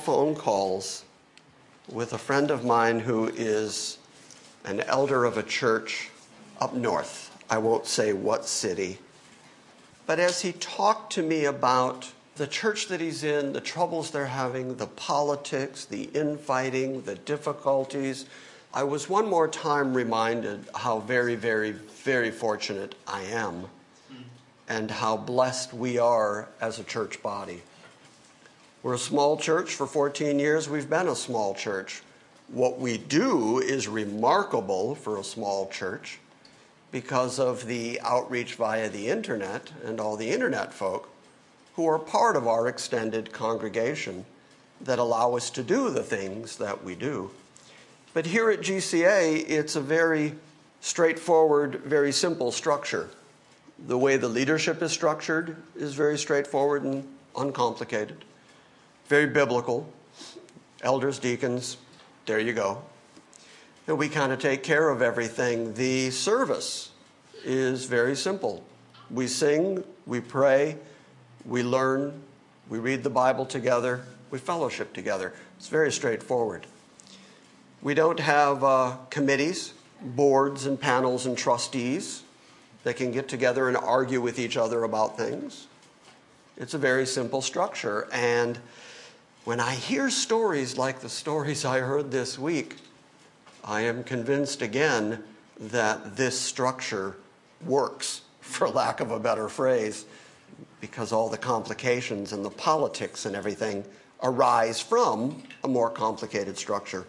phone calls with a friend of mine who is an elder of a church up north. I won't say what city. But as he talked to me about the church that he's in, the troubles they're having, the politics, the infighting, the difficulties, I was one more time reminded how very, very, very fortunate I am mm. and how blessed we are as a church body. We're a small church. For 14 years, we've been a small church. What we do is remarkable for a small church because of the outreach via the internet and all the internet folk who are part of our extended congregation that allow us to do the things that we do. But here at GCA, it's a very straightforward, very simple structure. The way the leadership is structured is very straightforward and uncomplicated, very biblical. Elders, deacons, there you go. And we kind of take care of everything. The service is very simple. We sing, we pray, we learn, we read the Bible together, we fellowship together. It's very straightforward. We don't have uh, committees, boards, and panels and trustees that can get together and argue with each other about things. It's a very simple structure. And when I hear stories like the stories I heard this week, I am convinced again that this structure works, for lack of a better phrase, because all the complications and the politics and everything arise from a more complicated structure.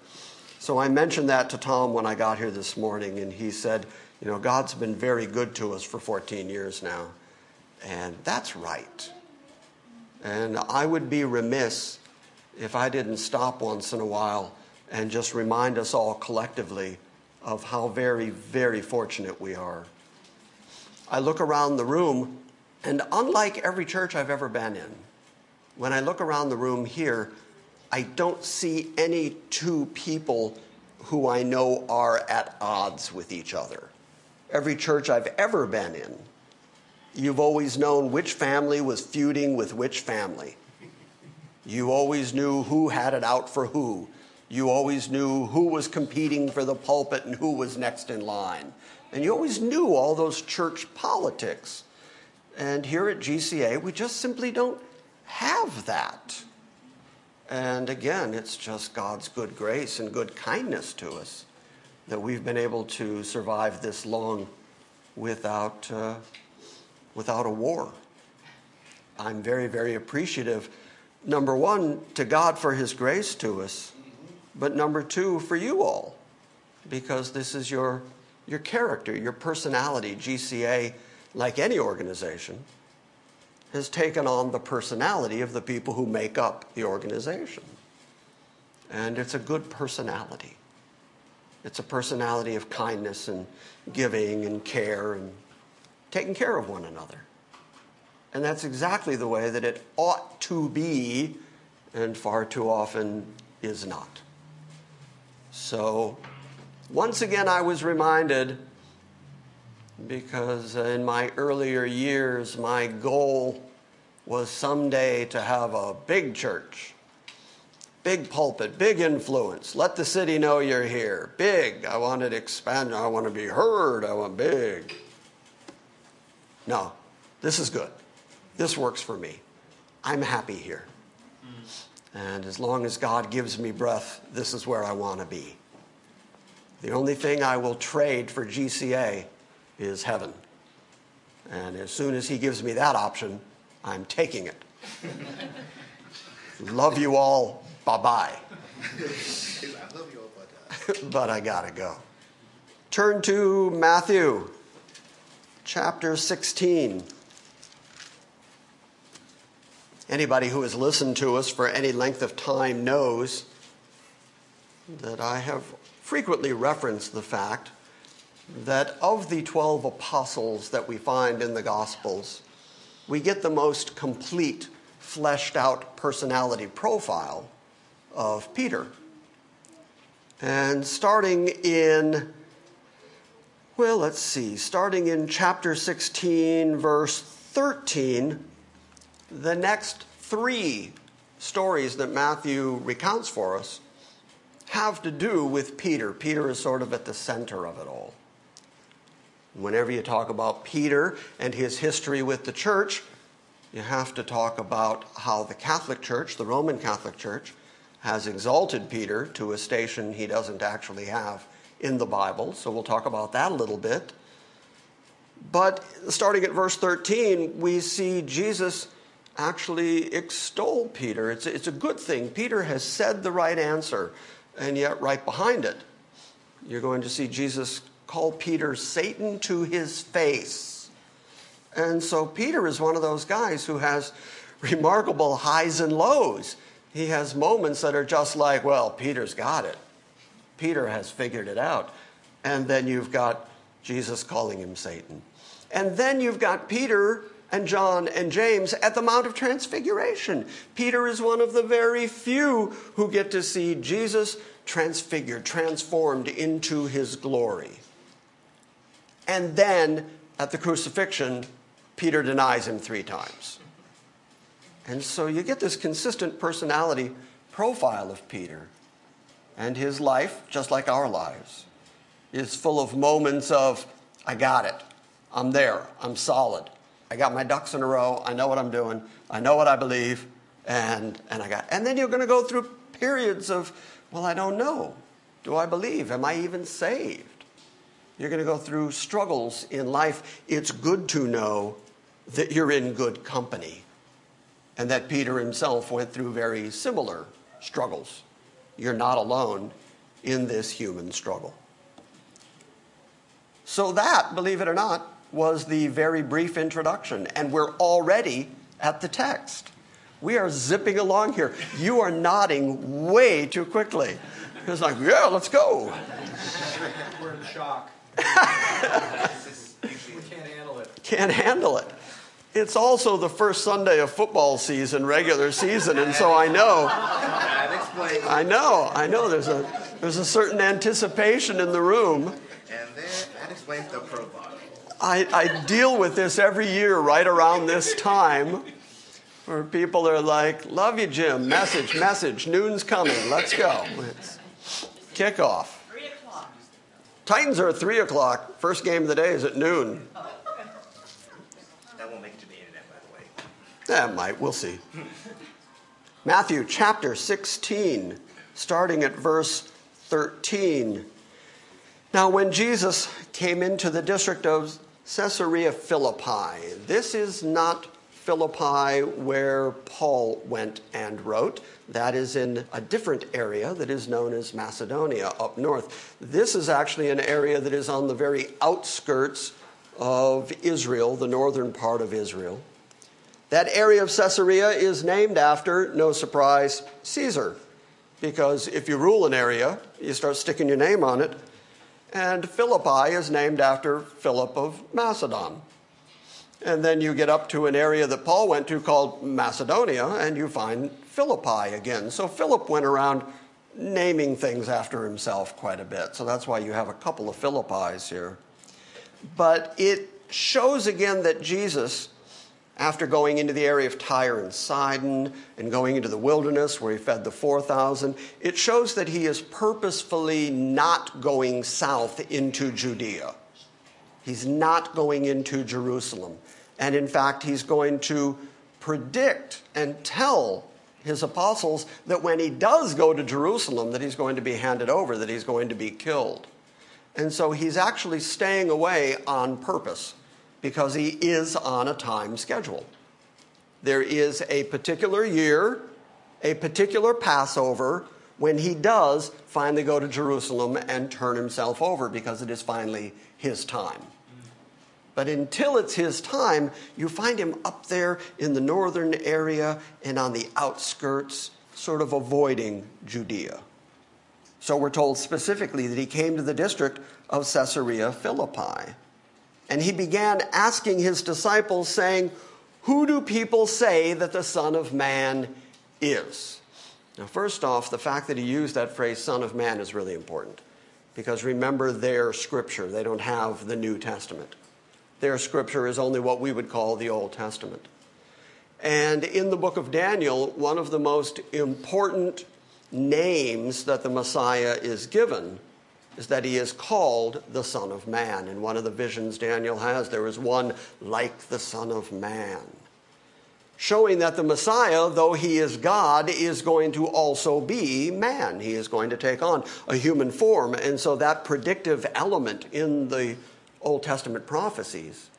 So I mentioned that to Tom when I got here this morning, and he said, You know, God's been very good to us for 14 years now. And that's right. And I would be remiss if I didn't stop once in a while and just remind us all collectively of how very, very fortunate we are. I look around the room, and unlike every church I've ever been in, when I look around the room here, I don't see any two people who I know are at odds with each other. Every church I've ever been in, you've always known which family was feuding with which family. You always knew who had it out for who. You always knew who was competing for the pulpit and who was next in line. And you always knew all those church politics. And here at GCA, we just simply don't have that. And again, it's just God's good grace and good kindness to us that we've been able to survive this long without, uh, without a war. I'm very, very appreciative, number one, to God for His grace to us, but number two, for you all, because this is your, your character, your personality. GCA, like any organization, has taken on the personality of the people who make up the organization. And it's a good personality. It's a personality of kindness and giving and care and taking care of one another. And that's exactly the way that it ought to be, and far too often is not. So, once again, I was reminded because in my earlier years, my goal was someday to have a big church. Big pulpit, big influence. Let the city know you're here. Big. I want it. I want to be heard. I want big. No, this is good. This works for me. I'm happy here. And as long as God gives me breath, this is where I want to be. The only thing I will trade for GCA is heaven. And as soon as He gives me that option, I'm taking it. Love you all. Bye bye. but I got to go. Turn to Matthew chapter 16. Anybody who has listened to us for any length of time knows that I have frequently referenced the fact that of the 12 apostles that we find in the Gospels, we get the most complete, fleshed out personality profile of Peter. And starting in, well, let's see, starting in chapter 16, verse 13, the next three stories that Matthew recounts for us have to do with Peter. Peter is sort of at the center of it all. Whenever you talk about Peter and his history with the church, you have to talk about how the Catholic Church, the Roman Catholic Church, has exalted Peter to a station he doesn't actually have in the Bible. So we'll talk about that a little bit. But starting at verse 13, we see Jesus actually extol Peter. It's, it's a good thing. Peter has said the right answer, and yet, right behind it, you're going to see Jesus call Peter Satan to his face. And so, Peter is one of those guys who has remarkable highs and lows. He has moments that are just like, well, Peter's got it. Peter has figured it out. And then you've got Jesus calling him Satan. And then you've got Peter and John and James at the Mount of Transfiguration. Peter is one of the very few who get to see Jesus transfigured, transformed into his glory. And then at the crucifixion, Peter denies him three times. And so you get this consistent personality profile of Peter. And his life, just like our lives, is full of moments of, I got it. I'm there. I'm solid. I got my ducks in a row. I know what I'm doing. I know what I believe. And, and I got, and then you're going to go through periods of, well, I don't know. Do I believe? Am I even saved? You're going to go through struggles in life. It's good to know that you're in good company and that Peter himself went through very similar struggles. You're not alone in this human struggle. So, that, believe it or not, was the very brief introduction, and we're already at the text. We are zipping along here. You are nodding way too quickly. It's like, yeah, let's go. We're in shock. we can't handle it. Can't handle it. It's also the first Sunday of football season, regular season, and so I know. I know, I know. There's a there's a certain anticipation in the room. And then that explains the profile. I, I deal with this every year right around this time where people are like, Love you, Jim. Message, message. Noon's coming. Let's go. It's kickoff. Three o'clock. Titans are at 3 o'clock. First game of the day is at noon. That won't make it to the internet, by the way. That might. We'll see. Matthew chapter 16, starting at verse 13. Now, when Jesus came into the district of Caesarea Philippi, this is not Philippi where Paul went and wrote. That is in a different area that is known as Macedonia up north. This is actually an area that is on the very outskirts of Israel, the northern part of Israel. That area of Caesarea is named after, no surprise, Caesar. Because if you rule an area, you start sticking your name on it. And Philippi is named after Philip of Macedon. And then you get up to an area that Paul went to called Macedonia, and you find Philippi again. So Philip went around naming things after himself quite a bit. So that's why you have a couple of Philippi's here. But it shows again that Jesus After going into the area of Tyre and Sidon and going into the wilderness where he fed the 4,000, it shows that he is purposefully not going south into Judea. He's not going into Jerusalem. And in fact, he's going to predict and tell his apostles that when he does go to Jerusalem that he's going to be handed over, that he's going to be killed. And so he's actually staying away on purpose because he is on a time schedule. There is a particular year, a particular Passover when he does finally go to Jerusalem and turn himself over because it is finally his time. But until it's his time, you find him up there in the northern area and on the outskirts, sort of avoiding Judea. So we're told specifically that he came to the district of Caesarea Philippi. And he began asking his disciples, saying, Who do people say that the Son of Man is? Now, first off, the fact that he used that phrase, Son of Man, is really important. Because remember their scripture, they don't have the New Testament. Their scripture is only what we would call the Old Testament. And in the book of Daniel, one of the most important names that the Messiah is given is that he is called the Son of Man. In one of the visions Daniel has, there is one like the Son of Man. Showing that the Messiah, though he is God, is going to also be man. He is going to take on a human form. And so that predictive element in the Old Testament prophecies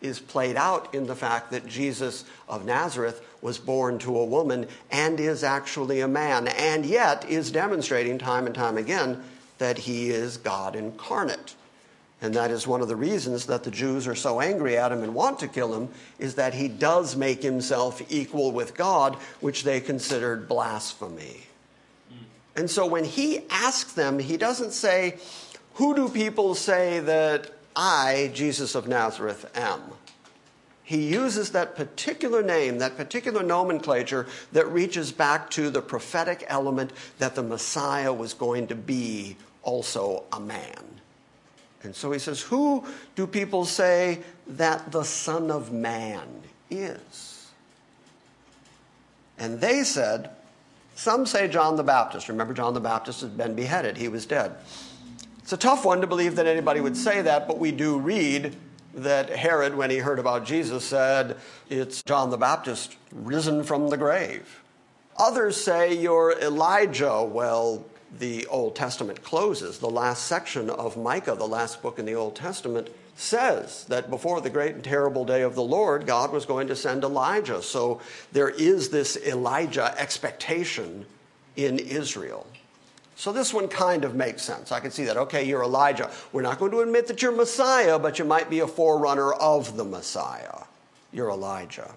is played out in the fact that Jesus of Nazareth was born to a woman and is actually a man, and yet is demonstrating time and time again that he is God incarnate. And that is one of the reasons that the Jews are so angry at him and want to kill him, is that he does make himself equal with God, which they considered blasphemy. And so when he asks them, he doesn't say, Who do people say that I, Jesus of Nazareth, am. He uses that particular name, that particular nomenclature that reaches back to the prophetic element that the Messiah was going to be also a man. And so he says, Who do people say that the Son of Man is? And they said, Some say John the Baptist. Remember, John the Baptist had been beheaded, he was dead. It's a tough one to believe that anybody would say that, but we do read that Herod, when he heard about Jesus, said, It's John the Baptist risen from the grave. Others say you're Elijah. Well, the Old Testament closes. The last section of Micah, the last book in the Old Testament, says that before the great and terrible day of the Lord, God was going to send Elijah. So there is this Elijah expectation in Israel. So this one kind of makes sense. I can see that. Okay, you're Elijah. We're not going to admit that you're Messiah, but you might be a forerunner of the Messiah. You're Elijah.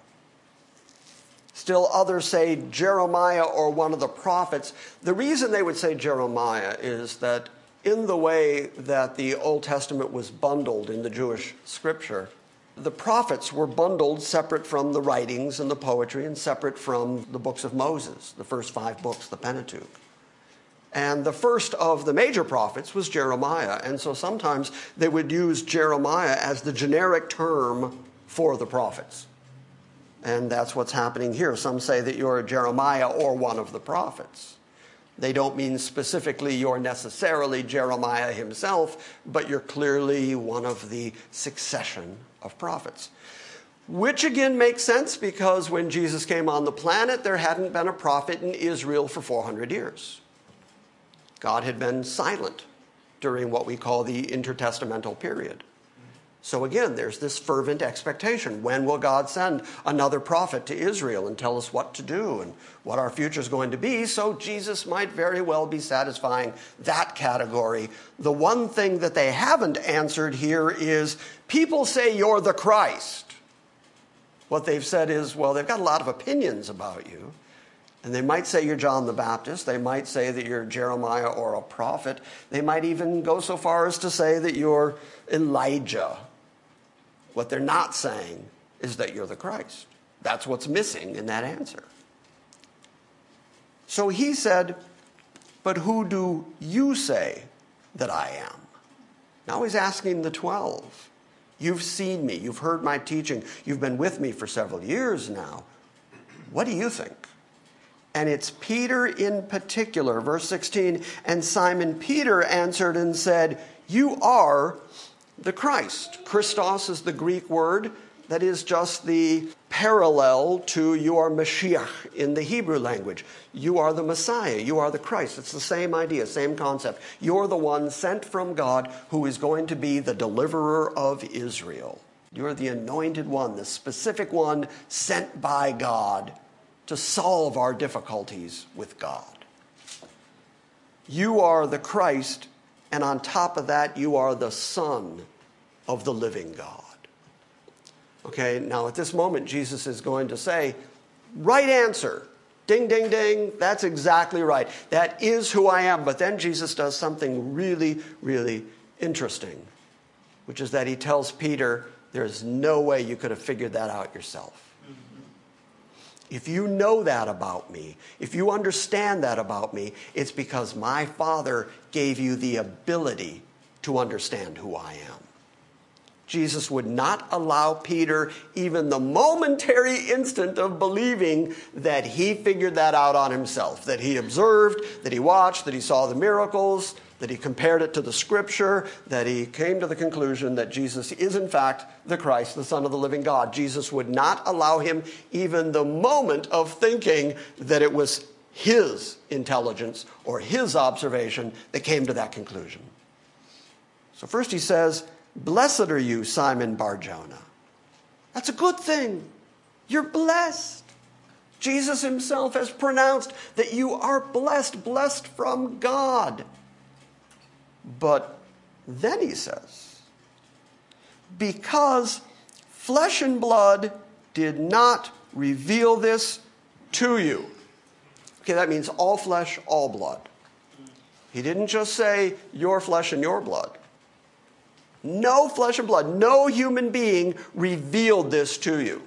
Still, others say Jeremiah or one of the prophets. The reason they would say Jeremiah is that in the way that the Old Testament was bundled in the Jewish scripture, the prophets were bundled separate from the writings and the poetry and separate from the books of Moses, the first five books, the Pentateuch. And the first of the major prophets was Jeremiah. And so sometimes they would use Jeremiah as the generic term for the prophets. And that's what's happening here. Some say that you're Jeremiah or one of the prophets. They don't mean specifically you're necessarily Jeremiah himself, but you're clearly one of the succession of prophets. Which again makes sense because when Jesus came on the planet, there hadn't been a prophet in Israel for 400 years. God had been silent during what we call the intertestamental period. So again, there's this fervent expectation. When will God send another prophet to Israel and tell us what to do and what our future is going to be? So Jesus might very well be satisfying that category. The one thing that they haven't answered here is people say you're the Christ. What they've said is, well, they've got a lot of opinions about you. And they might say you're John the Baptist. They might say that you're Jeremiah or a prophet. They might even go so far as to say that you're Elijah. What they're not saying is that you're the Christ. That's what's missing in that answer. So he said, But who do you say that I am? Now he's asking the 12. You've seen me. You've heard my teaching. You've been with me for several years now. What do you think? And it's Peter in particular, verse 16. And Simon Peter answered and said, You are the Christ. Christos is the Greek word that is just the parallel to you are Mashiach in the Hebrew language. You are the Messiah. You are the Christ. It's the same idea, same concept. You're the one sent from God who is going to be the deliverer of Israel. You're the anointed one, the specific one sent by God to solve our difficulties with God. You are the Christ, and on top of that, you are the Son of the living God. Okay, now at this moment, Jesus is going to say, right answer. Ding, ding, ding. That's exactly right. That is who I am. But then Jesus does something really, really interesting, which is that he tells Peter, there's no way you could have figured that out yourself. If you know that about me, if you understand that about me, it's because my Father gave you the ability to understand who I am. Jesus would not allow Peter even the momentary instant of believing that he figured that out on himself, that he observed, that he watched, that he saw the miracles, that he compared it to the scripture, that he came to the conclusion that Jesus is in fact the Christ, the Son of the living God. Jesus would not allow him even the moment of thinking that it was his intelligence or his observation that came to that conclusion. So, first he says, Blessed are you, Simon Barjona. That's a good thing. You're blessed. Jesus himself has pronounced that you are blessed, blessed from God. But then he says, because flesh and blood did not reveal this to you. Okay, that means all flesh, all blood. He didn't just say your flesh and your blood. No flesh and blood, no human being revealed this to you.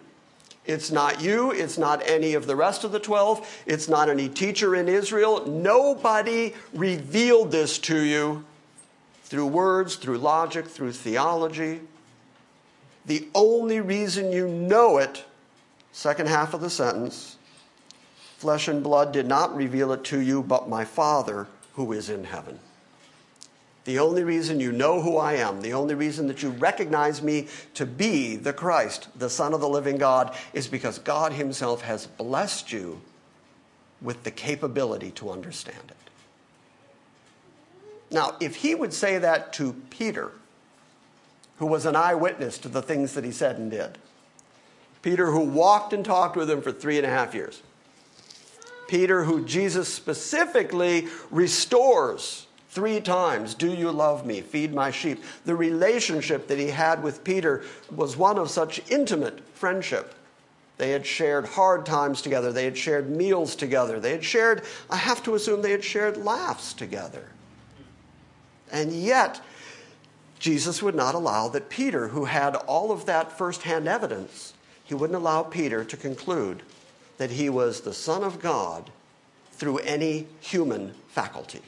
It's not you, it's not any of the rest of the 12, it's not any teacher in Israel. Nobody revealed this to you through words, through logic, through theology. The only reason you know it, second half of the sentence, flesh and blood did not reveal it to you, but my Father who is in heaven. The only reason you know who I am, the only reason that you recognize me to be the Christ, the Son of the living God, is because God Himself has blessed you with the capability to understand it. Now, if He would say that to Peter, who was an eyewitness to the things that he said and did, Peter, who walked and talked with him for three and a half years, Peter, who Jesus specifically restores Three times, do you love me? Feed my sheep. The relationship that he had with Peter was one of such intimate friendship. They had shared hard times together. They had shared meals together. They had shared, I have to assume, they had shared laughs together. And yet, Jesus would not allow that Peter, who had all of that firsthand evidence, he wouldn't allow Peter to conclude that he was the Son of God through any human faculty.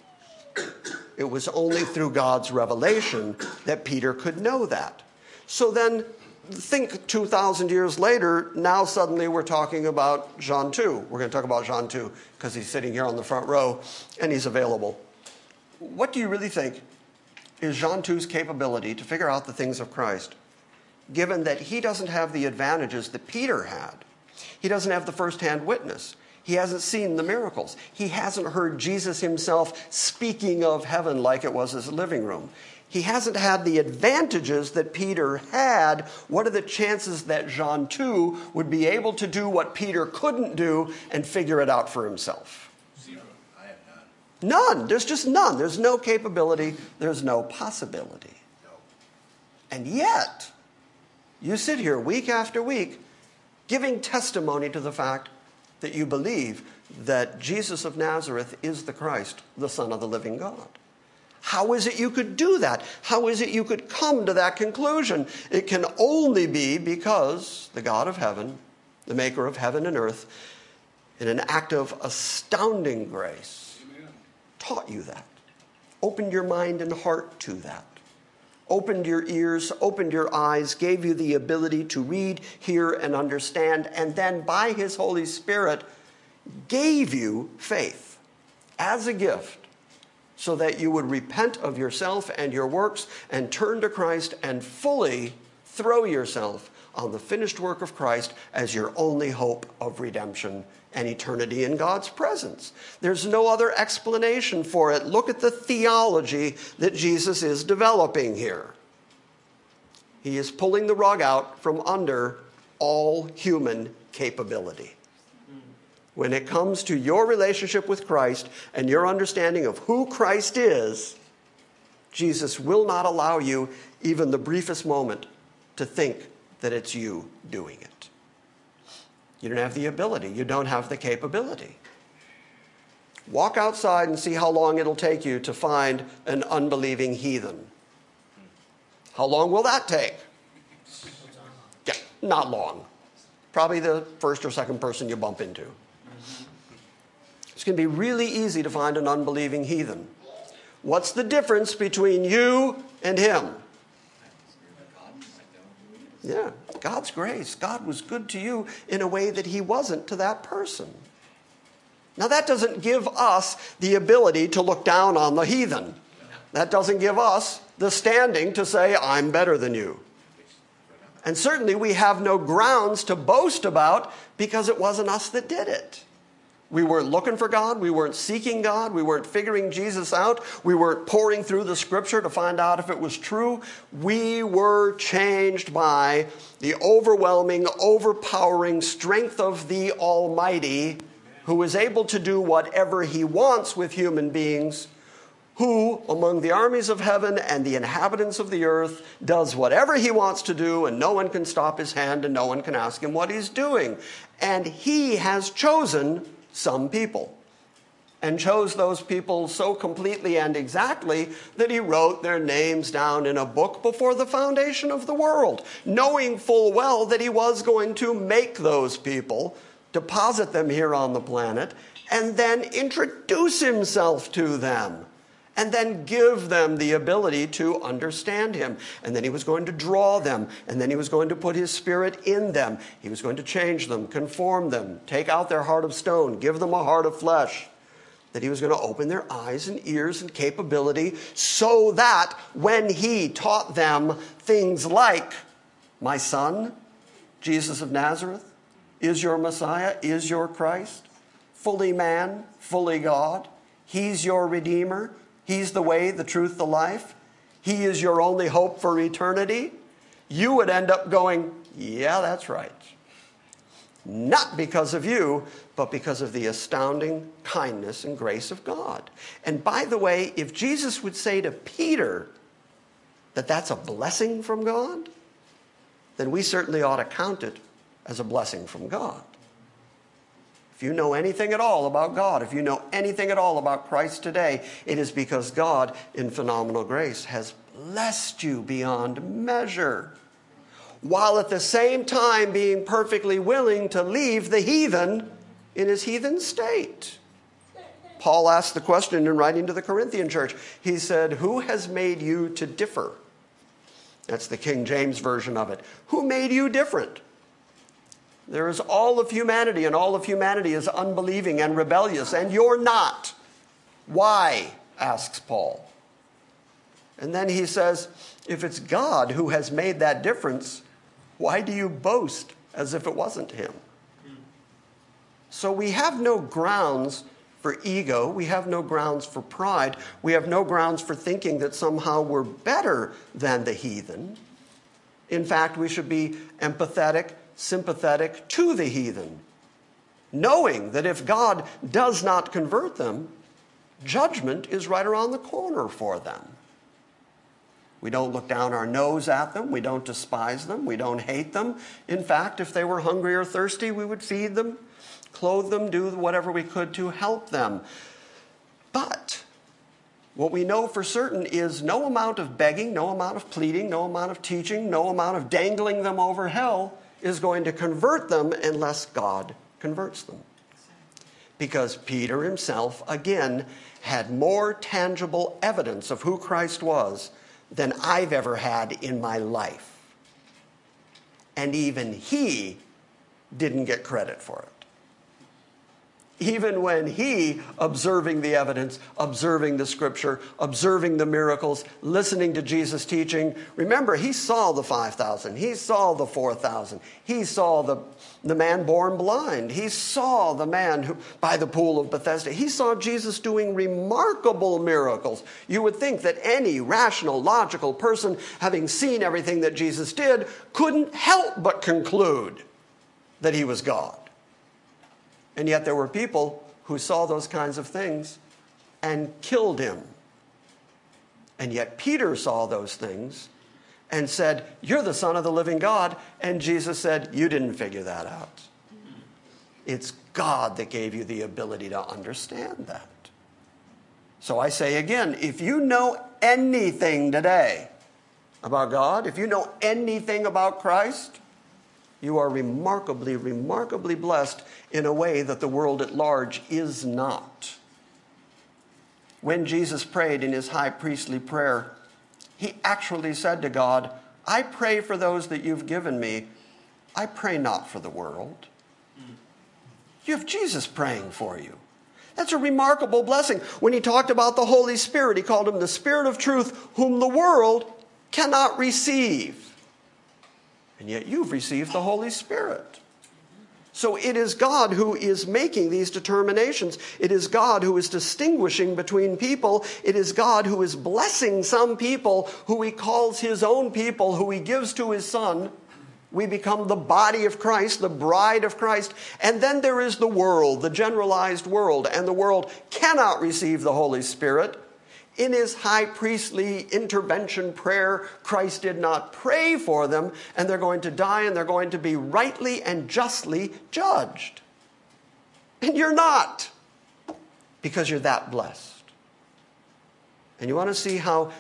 It was only through God's revelation that Peter could know that. So then, think 2,000 years later, now suddenly we're talking about John 2. We're going to talk about John 2 because he's sitting here on the front row and he's available. What do you really think is John 2's capability to figure out the things of Christ, given that he doesn't have the advantages that Peter had? He doesn't have the firsthand witness. He hasn't seen the miracles. He hasn't heard Jesus himself speaking of heaven like it was his living room. He hasn't had the advantages that Peter had. What are the chances that John 2 would be able to do what Peter couldn't do and figure it out for himself? None. There's just none. There's no capability. There's no possibility. And yet, you sit here week after week giving testimony to the fact that you believe that Jesus of Nazareth is the Christ, the Son of the living God. How is it you could do that? How is it you could come to that conclusion? It can only be because the God of heaven, the maker of heaven and earth, in an act of astounding grace, taught you that. Opened your mind and heart to that. opened your ears, opened your eyes, gave you the ability to read, hear, and understand, and then by his Holy Spirit gave you faith as a gift so that you would repent of yourself and your works and turn to Christ and fully throw yourself on the finished work of Christ as your only hope of redemption and eternity in God's presence. There's no other explanation for it. Look at the theology that Jesus is developing here. He is pulling the rug out from under all human capability. When it comes to your relationship with Christ and your understanding of who Christ is, Jesus will not allow you even the briefest moment to think that it's you doing it. You don't have the ability, you don't have the capability. Walk outside and see how long it'll take you to find an unbelieving heathen. How long will that take? Yeah, not long. Probably the first or second person you bump into. It's going to be really easy to find an unbelieving heathen. What's the difference between you and him? Yeah, God's grace. God was good to you in a way that He wasn't to that person. Now, that doesn't give us the ability to look down on the heathen. That doesn't give us the standing to say, I'm better than you. And certainly we have no grounds to boast about because it wasn't us that did it. We weren't looking for God. We weren't seeking God. We weren't figuring Jesus out. We weren't poring through the scripture to find out if it was true. We were changed by the overwhelming, overpowering strength of the Almighty, who is able to do whatever he wants with human beings, who, among the armies of heaven and the inhabitants of the earth, does whatever he wants to do, and no one can stop his hand and no one can ask him what he's doing. And he has chosen some people and chose those people so completely and exactly that he wrote their names down in a book before the foundation of the world, knowing full well that he was going to make those people, deposit them here on the planet, and then introduce himself to them and then give them the ability to understand him. And then he was going to draw them, and then he was going to put his spirit in them. He was going to change them, conform them, take out their heart of stone, give them a heart of flesh. That he was going to open their eyes and ears and capability so that when he taught them things like, My son, Jesus of Nazareth, is your Messiah, is your Christ, fully man, fully God, he's your Redeemer He's the way, the truth, the life. He is your only hope for eternity. You would end up going, Yeah, that's right. Not because of you, but because of the astounding kindness and grace of God. And by the way, if Jesus would say to Peter that that's a blessing from God, then we certainly ought to count it as a blessing from God. If you know anything at all about God, if you know anything at all about Christ today, it is because God, in phenomenal grace, has blessed you beyond measure, while at the same time being perfectly willing to leave the heathen in his heathen state. Paul asked the question in writing to the Corinthian church. He said, Who has made you to differ? That's the King James version of it. Who made you different? There is all of humanity, and all of humanity is unbelieving and rebellious, and you're not. Why? asks Paul. And then he says, if it's God who has made that difference, why do you boast as if it wasn't him? So we have no grounds for ego. We have no grounds for pride. We have no grounds for thinking that somehow we're better than the heathen. In fact, we should be empathetic sympathetic to the heathen, knowing that if God does not convert them, judgment is right around the corner for them. We don't look down our nose at them. We don't despise them. We don't hate them. In fact, if they were hungry or thirsty, we would feed them, clothe them, do whatever we could to help them. But what we know for certain is no amount of begging, no amount of pleading, no amount of teaching, no amount of dangling them over hell is going to convert them unless God converts them. Because Peter himself, again, had more tangible evidence of who Christ was than I've ever had in my life. And even he didn't get credit for it even when he, observing the evidence, observing the scripture, observing the miracles, listening to Jesus' teaching, remember, he saw the 5,000, he saw the 4,000, he saw the, the man born blind, he saw the man who, by the pool of Bethesda, he saw Jesus doing remarkable miracles. You would think that any rational, logical person, having seen everything that Jesus did, couldn't help but conclude that he was God. And yet there were people who saw those kinds of things and killed him. And yet Peter saw those things and said, You're the Son of the living God. And Jesus said, You didn't figure that out. It's God that gave you the ability to understand that. So I say again if you know anything today about God, if you know anything about Christ, you are remarkably, remarkably blessed in a way that the world at large is not. When Jesus prayed in his high priestly prayer, he actually said to God, I pray for those that you've given me. I pray not for the world. You have Jesus praying for you. That's a remarkable blessing. When he talked about the Holy Spirit, he called him the Spirit of truth, whom the world cannot receive and yet you've received the Holy Spirit. So it is God who is making these determinations. It is God who is distinguishing between people. It is God who is blessing some people who he calls his own people, who he gives to his son. We become the body of Christ, the bride of Christ. And then there is the world, the generalized world. And the world cannot receive the Holy Spirit in his high priestly intervention prayer, Christ did not pray for them, and they're going to die and they're going to be rightly and justly judged. And you're not, because you're that blessed. And you want to see how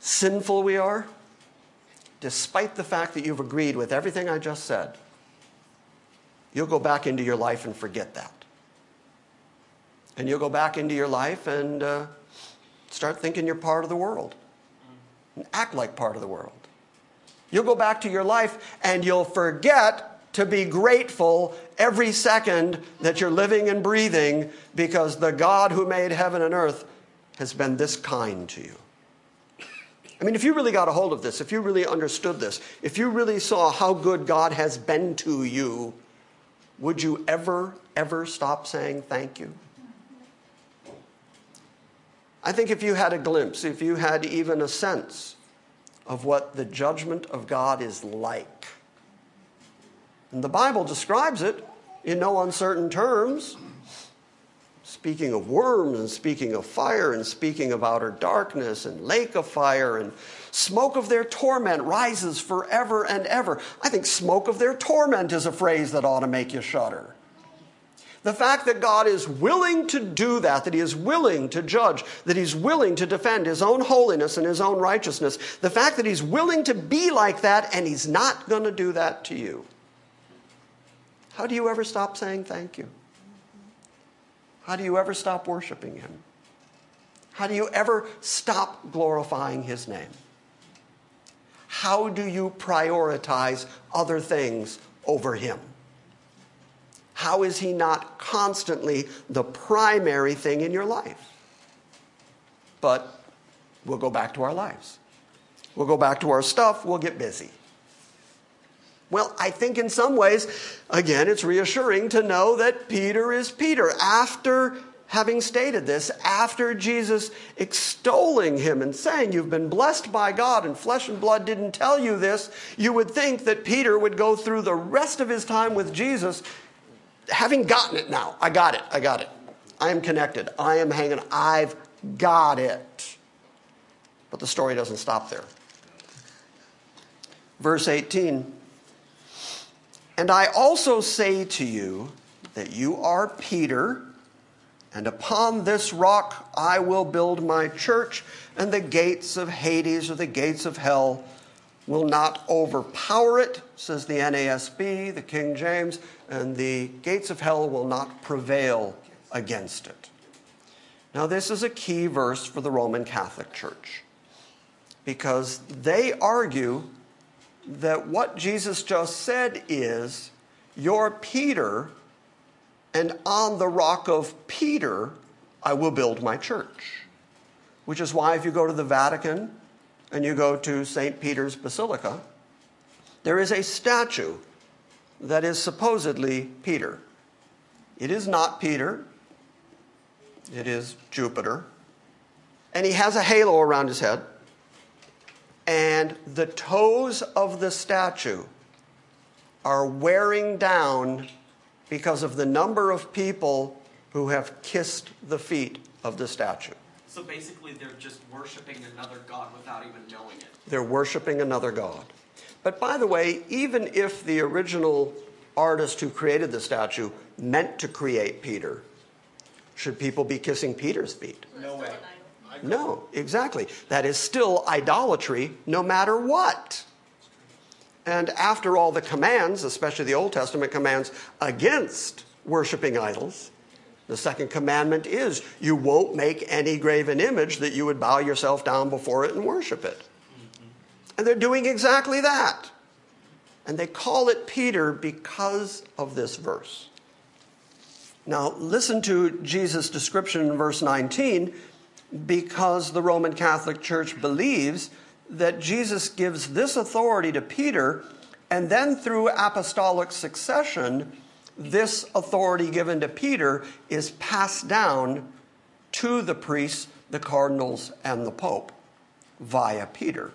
sinful we are? Despite the fact that you've agreed with everything I just said, you'll go back into your life and forget that. And you'll go back into your life and. Uh, Start thinking you're part of the world. And act like part of the world. You'll go back to your life and you'll forget to be grateful every second that you're living and breathing because the God who made heaven and earth has been this kind to you. I mean, if you really got a hold of this, if you really understood this, if you really saw how good God has been to you, would you ever, ever stop saying thank you? I think if you had a glimpse, if you had even a sense of what the judgment of God is like, and the Bible describes it in no uncertain terms, speaking of worms and speaking of fire and speaking of outer darkness and lake of fire and smoke of their torment rises forever and ever. I think smoke of their torment is a phrase that ought to make you shudder. The fact that God is willing to do that, that He is willing to judge, that He's willing to defend His own holiness and His own righteousness, the fact that He's willing to be like that and He's not going to do that to you. How do you ever stop saying thank you? How do you ever stop worshiping Him? How do you ever stop glorifying His name? How do you prioritize other things over Him? How is he not constantly the primary thing in your life? But we'll go back to our lives. We'll go back to our stuff. We'll get busy. Well, I think in some ways, again, it's reassuring to know that Peter is Peter. After having stated this, after Jesus extolling him and saying, You've been blessed by God and flesh and blood didn't tell you this, you would think that Peter would go through the rest of his time with Jesus having gotten it now, I got it, I got it. I am connected. I am hanging. I've got it. But the story doesn't stop there. Verse 18 And I also say to you that you are Peter, and upon this rock I will build my church, and the gates of Hades or the gates of hell will not overpower it, says the NASB, the King James, and the gates of hell will not prevail against it. Now, this is a key verse for the Roman Catholic Church. because they argue that what Jesus just said is, You're Peter, and on the rock of Peter, I will build my church. Which is why, if you go to the Vatican and you go to St. Peter's Basilica, there is a statue that is supposedly Peter. It is not Peter, it is Jupiter. And he has a halo around his head. And the toes of the statue are wearing down because of the number of people who have kissed the feet of the statue. So basically, they're just worshiping another god without even knowing it. They're worshiping another god. But by the way, even if the original artist who created the statue meant to create Peter, should people be kissing Peter's feet? No way. No, exactly. That is still idolatry no matter what. And after all the commands, especially the Old Testament commands against worshiping idols, the second commandment is you won't make any graven image that you would bow yourself down before it and worship it. And they're doing exactly that. And they call it Peter because of this verse. Now, listen to Jesus' description in verse 19 because the Roman Catholic Church believes that Jesus gives this authority to Peter, and then through apostolic succession, this authority given to Peter is passed down to the priests, the cardinals, and the pope via Peter.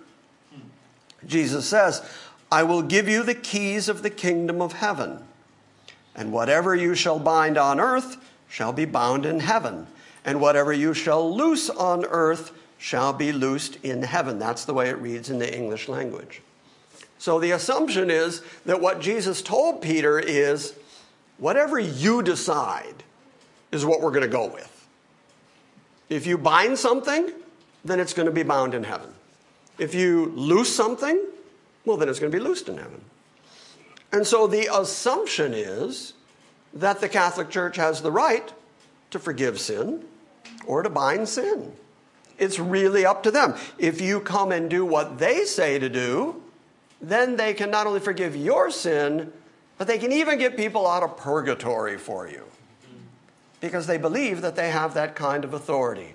Jesus says, I will give you the keys of the kingdom of heaven, and whatever you shall bind on earth shall be bound in heaven and whatever you shall loose on earth shall be loosed in heaven. That's the way it reads in the English language. So the assumption is that what Jesus told Peter is whatever you decide is what we're going to go with. If you bind something, then it's going to be bound in heaven. If you loose something, well, then it's going to be loosed in heaven. And so the assumption is that the Catholic Church has the right to forgive sin or to bind sin. It's really up to them. If you come and do what they say to do, then they can not only forgive your sin, but they can even get people out of purgatory for you because they believe that they have that kind of authority.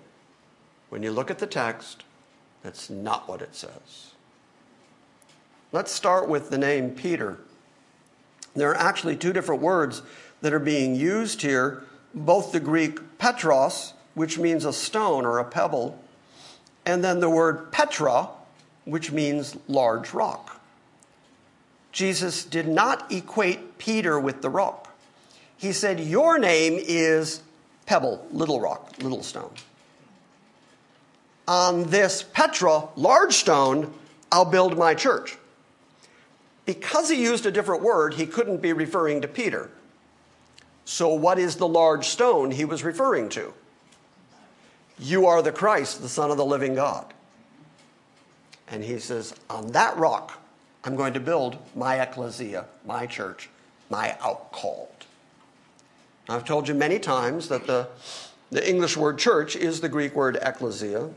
When you look at the text, that's not what it says. Let's start with the name Peter. There are actually two different words that are being used here both the Greek petros, which means a stone or a pebble, and then the word petra, which means large rock. Jesus did not equate Peter with the rock. He said, Your name is pebble, little rock, little stone. On this Petra, large stone, I'll build my church. Because he used a different word, he couldn't be referring to Peter. So, what is the large stone he was referring to? You are the Christ, the Son of the living God. And he says, On that rock, I'm going to build my ecclesia, my church, my outcalled. I've told you many times that the, the English word church is the Greek word ecclesia.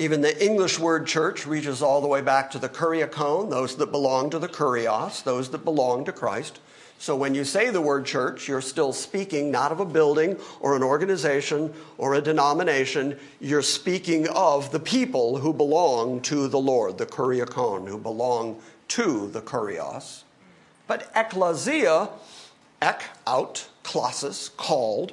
Even the English word church reaches all the way back to the kuriakon, those that belong to the kurios, those that belong to Christ. So when you say the word church, you're still speaking not of a building or an organization or a denomination. You're speaking of the people who belong to the Lord, the kuriakon, who belong to the kurios. But ecclesia, ek, out, klasis, called,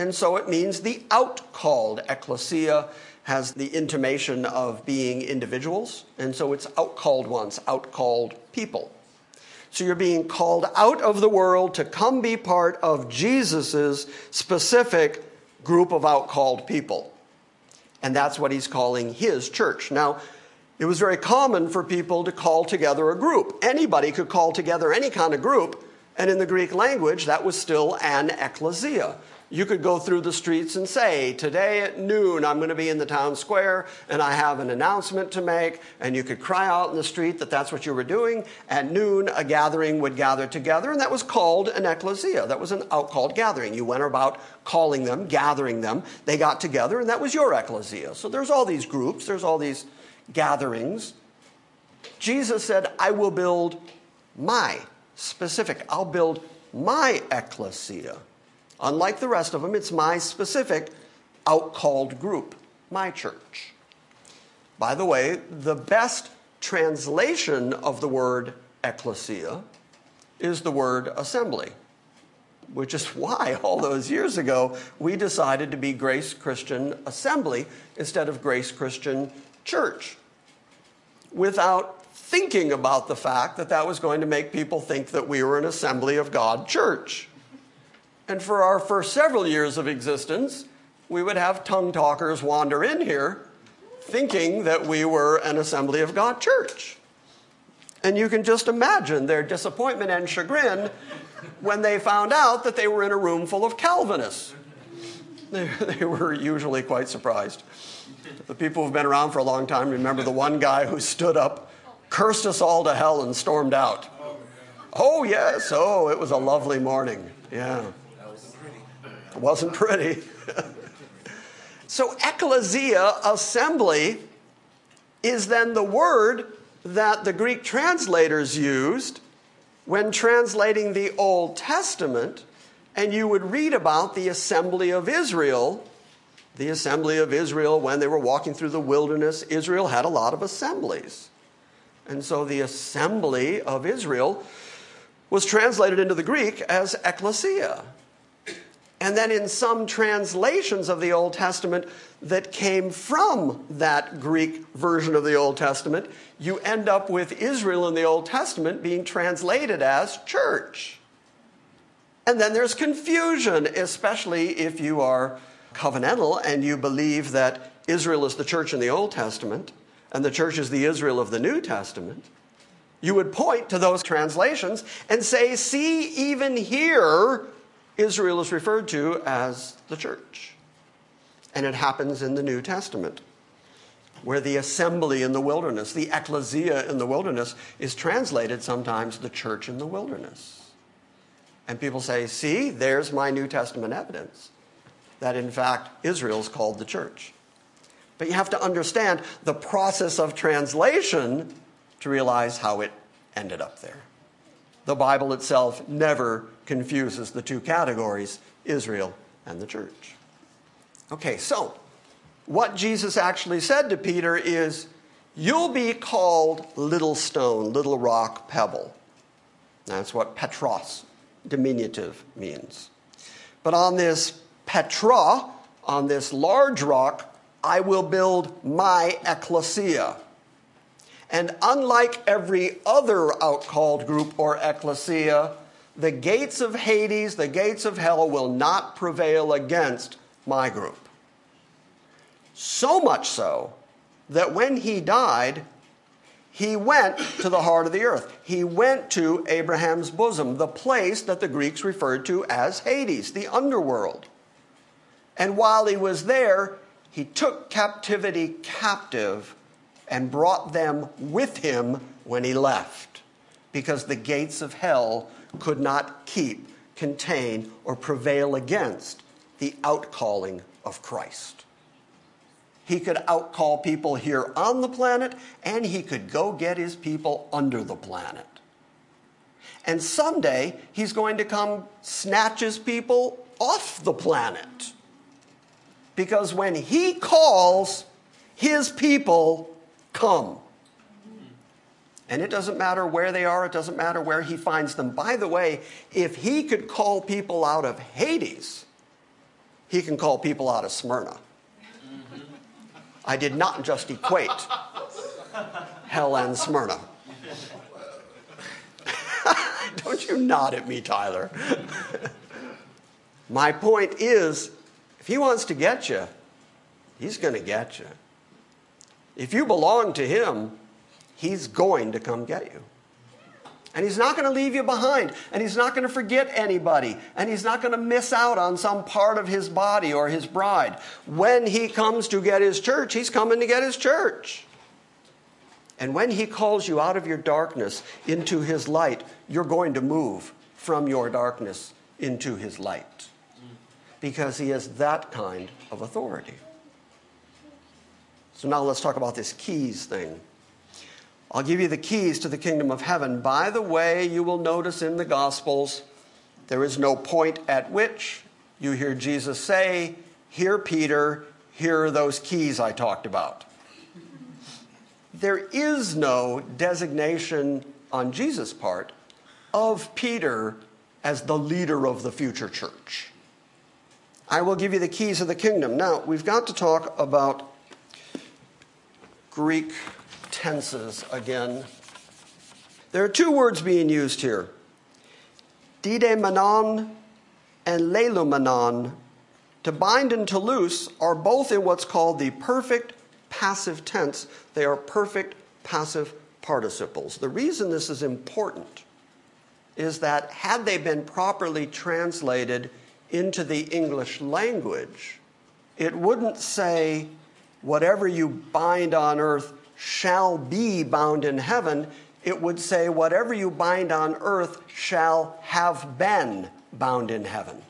and so it means the out called. Ecclesia has the intimation of being individuals, and so it's outcalled ones, out called people. So you're being called out of the world to come be part of Jesus's specific group of outcalled people. And that's what he's calling his church. Now, it was very common for people to call together a group. Anybody could call together any kind of group, and in the Greek language, that was still an ecclesia. You could go through the streets and say, Today at noon, I'm going to be in the town square and I have an announcement to make. And you could cry out in the street that that's what you were doing. At noon, a gathering would gather together, and that was called an ecclesia. That was an outcalled gathering. You went about calling them, gathering them. They got together, and that was your ecclesia. So there's all these groups, there's all these gatherings, Jesus said, I will build my specific, I'll build my ecclesia. Unlike the rest of them, it's my specific outcalled group, my church. By the way, the best translation of the word ecclesia is the word assembly, which is why all those years ago we decided to be Grace Christian Assembly instead of Grace Christian Church without thinking about the fact that that was going to make people think that we were an Assembly of God church. And for our first several years of existence, we would have tongue talkers wander in here thinking that we were an Assembly of God church. And you can just imagine their disappointment and chagrin when they found out that they were in a room full of Calvinists. They, they were usually quite surprised. The people who've been around for a long time remember the one guy who stood up, cursed us all to hell, and stormed out. Oh, yes. Oh, it was a lovely morning. Yeah. It wasn't pretty. so, ecclesia, assembly, is then the word that the Greek translators used when translating the Old Testament, and you would read about the assembly of Israel. The assembly of Israel, when they were walking through the wilderness, Israel had a lot of assemblies. And so the assembly of Israel was translated into the Greek as ecclesia. And then in some translations of the Old Testament that came from that Greek version of the Old Testament, you end up with Israel in the Old Testament being translated as church. And then there's confusion, especially if you are covenantal and you believe that Israel is the church in the Old Testament and the church is the Israel of the New Testament. You would point to those translations and say, see, even here, Israel is referred to as the church. And it happens in the New Testament, where the assembly in the wilderness, the ecclesia in the wilderness, is translated sometimes the church in the wilderness. And people say, see, there's my New Testament evidence that in fact Israel is called the church. But you have to understand the process of translation to realize how it ended up there. The Bible itself never confuses the two categories, Israel and the church. Okay, so what Jesus actually said to Peter is, You'll be called little stone, little rock, pebble. That's what Petros, diminutive, means. But on this Petra, on this large rock, I will build my ecclesia. And unlike every other outcalled group or ecclesia, the gates of Hades, the gates of hell, will not prevail against my group. So much so that when he died, he went to the heart of the earth. He went to Abraham's bosom, the place that the Greeks referred to as Hades, the underworld. And while he was there, he took captivity captive and brought them with him when he left, because the gates of hell could not keep, contain, or prevail against the outcalling of Christ. He could outcall people here on the planet, and he could go get his people under the planet. And someday, he's going to come snatch his people off the planet. Because when he calls, his people come. And it doesn't matter where they are, it doesn't matter where he finds them. By the way, if he could call people out of Hades, he can call people out of Smyrna. I did not just equate hell and Smyrna. Don't you nod at me, Tyler. My point is if he wants to get you, he's going to get you. If you belong to him, he's going to come get you. And he's not going to leave you behind. And he's not going to forget anybody. And he's not going to miss out on some part of his body or his bride. When he comes to get his church, he's coming to get his church. And when he calls you out of your darkness into his light, you're going to move from your darkness into his light. Because he has that kind of authority. So now let's talk about this keys thing. I'll give you the keys to the kingdom of heaven. By the way, you will notice in the Gospels, there is no point at which you hear Jesus say, Here, Peter, here are those keys I talked about. There is no designation on Jesus' part of Peter as the leader of the future church. I will give you the keys of the kingdom. Now, we've got to talk about Greek tenses again. There are two words being used here dedemenon and lelumenon. To bind and to loose are both in what's called the perfect passive tense. They are perfect passive participles. The reason this is important is that had they been properly translated into the English language, it wouldn't say, whatever you bind on earth shall be bound in heaven. It would say, whatever you bind on earth shall have been bound in heaven.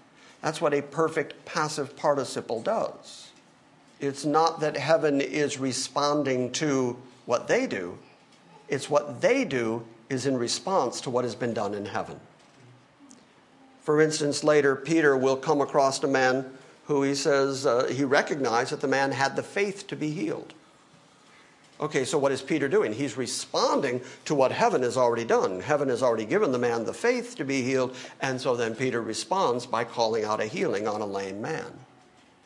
That's what a perfect passive participle does. It's not that heaven is responding to what they do, it's what they do is in response to what has been done in heaven. For instance, later, Peter will come across a man who he says uh, he recognized that the man had the faith to be healed. Okay, so what is Peter doing? He's responding to what heaven has already done. Heaven has already given the man the faith to be healed, and so then Peter responds by calling out a healing on a lame man.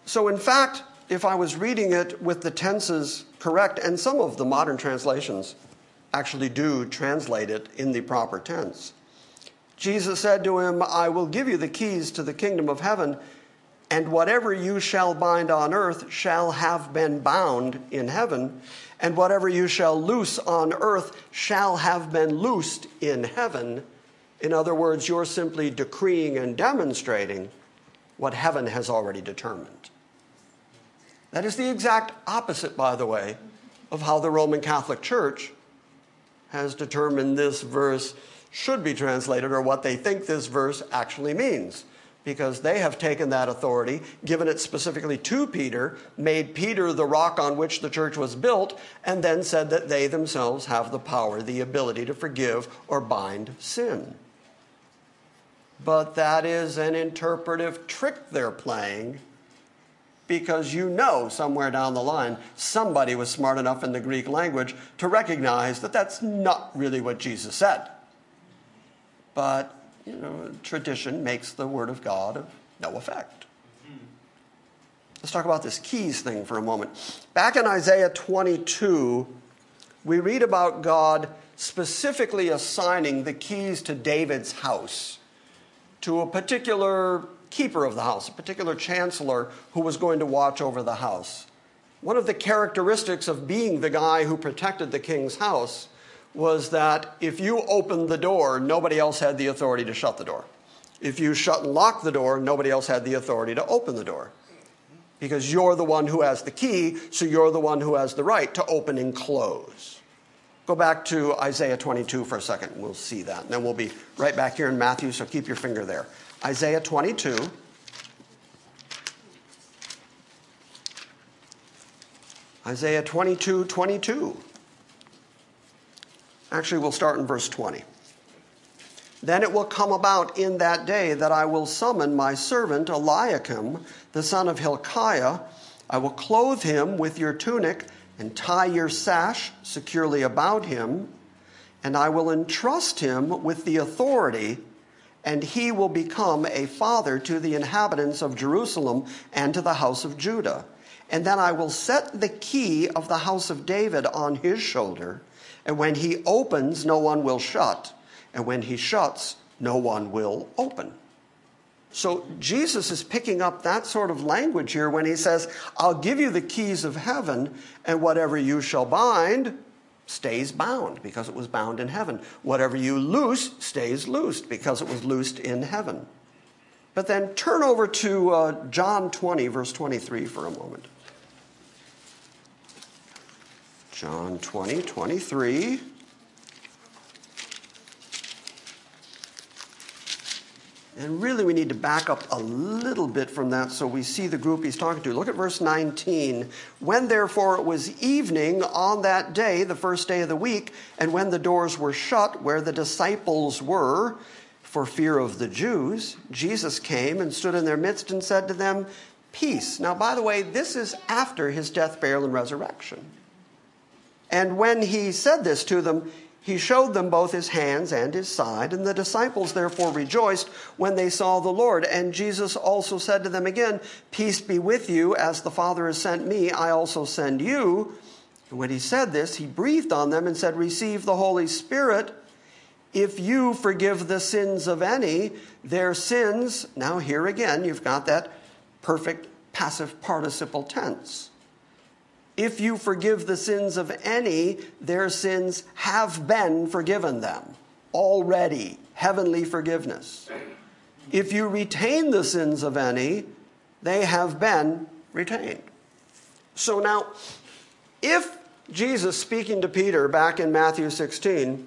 So, in fact, if I was reading it with the tenses correct, and some of the modern translations actually do translate it in the proper tense, Jesus said to him, I will give you the keys to the kingdom of heaven, and whatever you shall bind on earth shall have been bound in heaven, and whatever you shall loose on earth shall have been loosed in heaven. In other words, you're simply decreeing and demonstrating what heaven has already determined. That is the exact opposite, by the way, of how the Roman Catholic Church has determined this verse should be translated or what they think this verse actually means because they have taken that authority, given it specifically to Peter, made Peter the rock on which the church was built, and then said that they themselves have the power, the ability to forgive or bind sin. But that is an interpretive trick they're playing because you know somewhere down the line somebody was smart enough in the Greek language to recognize that that's not really what Jesus said. But you know, tradition makes the Word of God of no effect. Let's talk about this keys thing for a moment. Back in Isaiah 22, we read about God specifically assigning the keys to David's house to a particular keeper of the house, a particular chancellor who was going to watch over the house. One of the characteristics of being the guy who protected the king's house was that if you opened the door, nobody else had the authority to shut the door. If you shut and lock the door, nobody else had the authority to open the door. Because you're the one who has the key, so you're the one who has the right to open and close. Go back to Isaiah 22 for a second, we'll see that. And then we'll be right back here in Matthew, so keep your finger there. Isaiah 22. Isaiah 22 22. Actually, we'll start in verse 20. Then it will come about in that day that I will summon my servant Eliakim, the son of Hilkiah. I will clothe him with your tunic and tie your sash securely about him, and I will entrust him with the authority, and he will become a father to the inhabitants of Jerusalem and to the house of Judah. And then I will set the key of the house of David on his shoulder and when he opens, no one will shut. And when he shuts, no one will open. So Jesus is picking up that sort of language here when he says, I'll give you the keys of heaven, and whatever you shall bind stays bound because it was bound in heaven. Whatever you loose stays loosed because it was loosed in heaven. But then turn over to uh, John 20, verse 23 for a moment. John 20, 23. And really, we need to back up a little bit from that so we see the group he's talking to. Look at verse 19. When therefore it was evening on that day, the first day of the week, and when the doors were shut where the disciples were, for fear of the Jews, Jesus came and stood in their midst and said to them, Peace. Now, by the way, this is after his death, burial, and resurrection. And when he said this to them, he showed them both his hands and his side, and the disciples therefore rejoiced when they saw the Lord. And Jesus also said to them again, Peace be with you, as the Father has sent me, I also send you. And when he said this, he breathed on them and said, Receive the Holy Spirit. If you forgive the sins of any, their sins, now here again, you've got that perfect passive participle tense. If you forgive the sins of any, their sins have been forgiven them already. Heavenly forgiveness. If you retain the sins of any, they have been retained. So now, if Jesus speaking to Peter back in Matthew 16,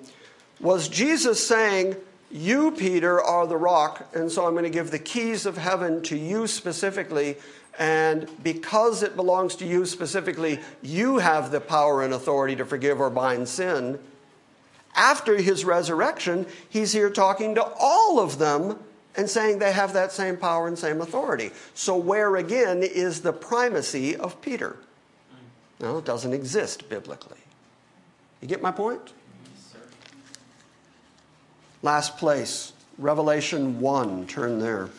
was Jesus saying, You, Peter, are the rock, and so I'm going to give the keys of heaven to you specifically, and because it belongs to you specifically, you have the power and authority to forgive or bind sin. After his resurrection, he's here talking to all of them and saying they have that same power and same authority. So, where again is the primacy of Peter? No, it doesn't exist biblically. You get my point? Last place, Revelation 1. Turn there.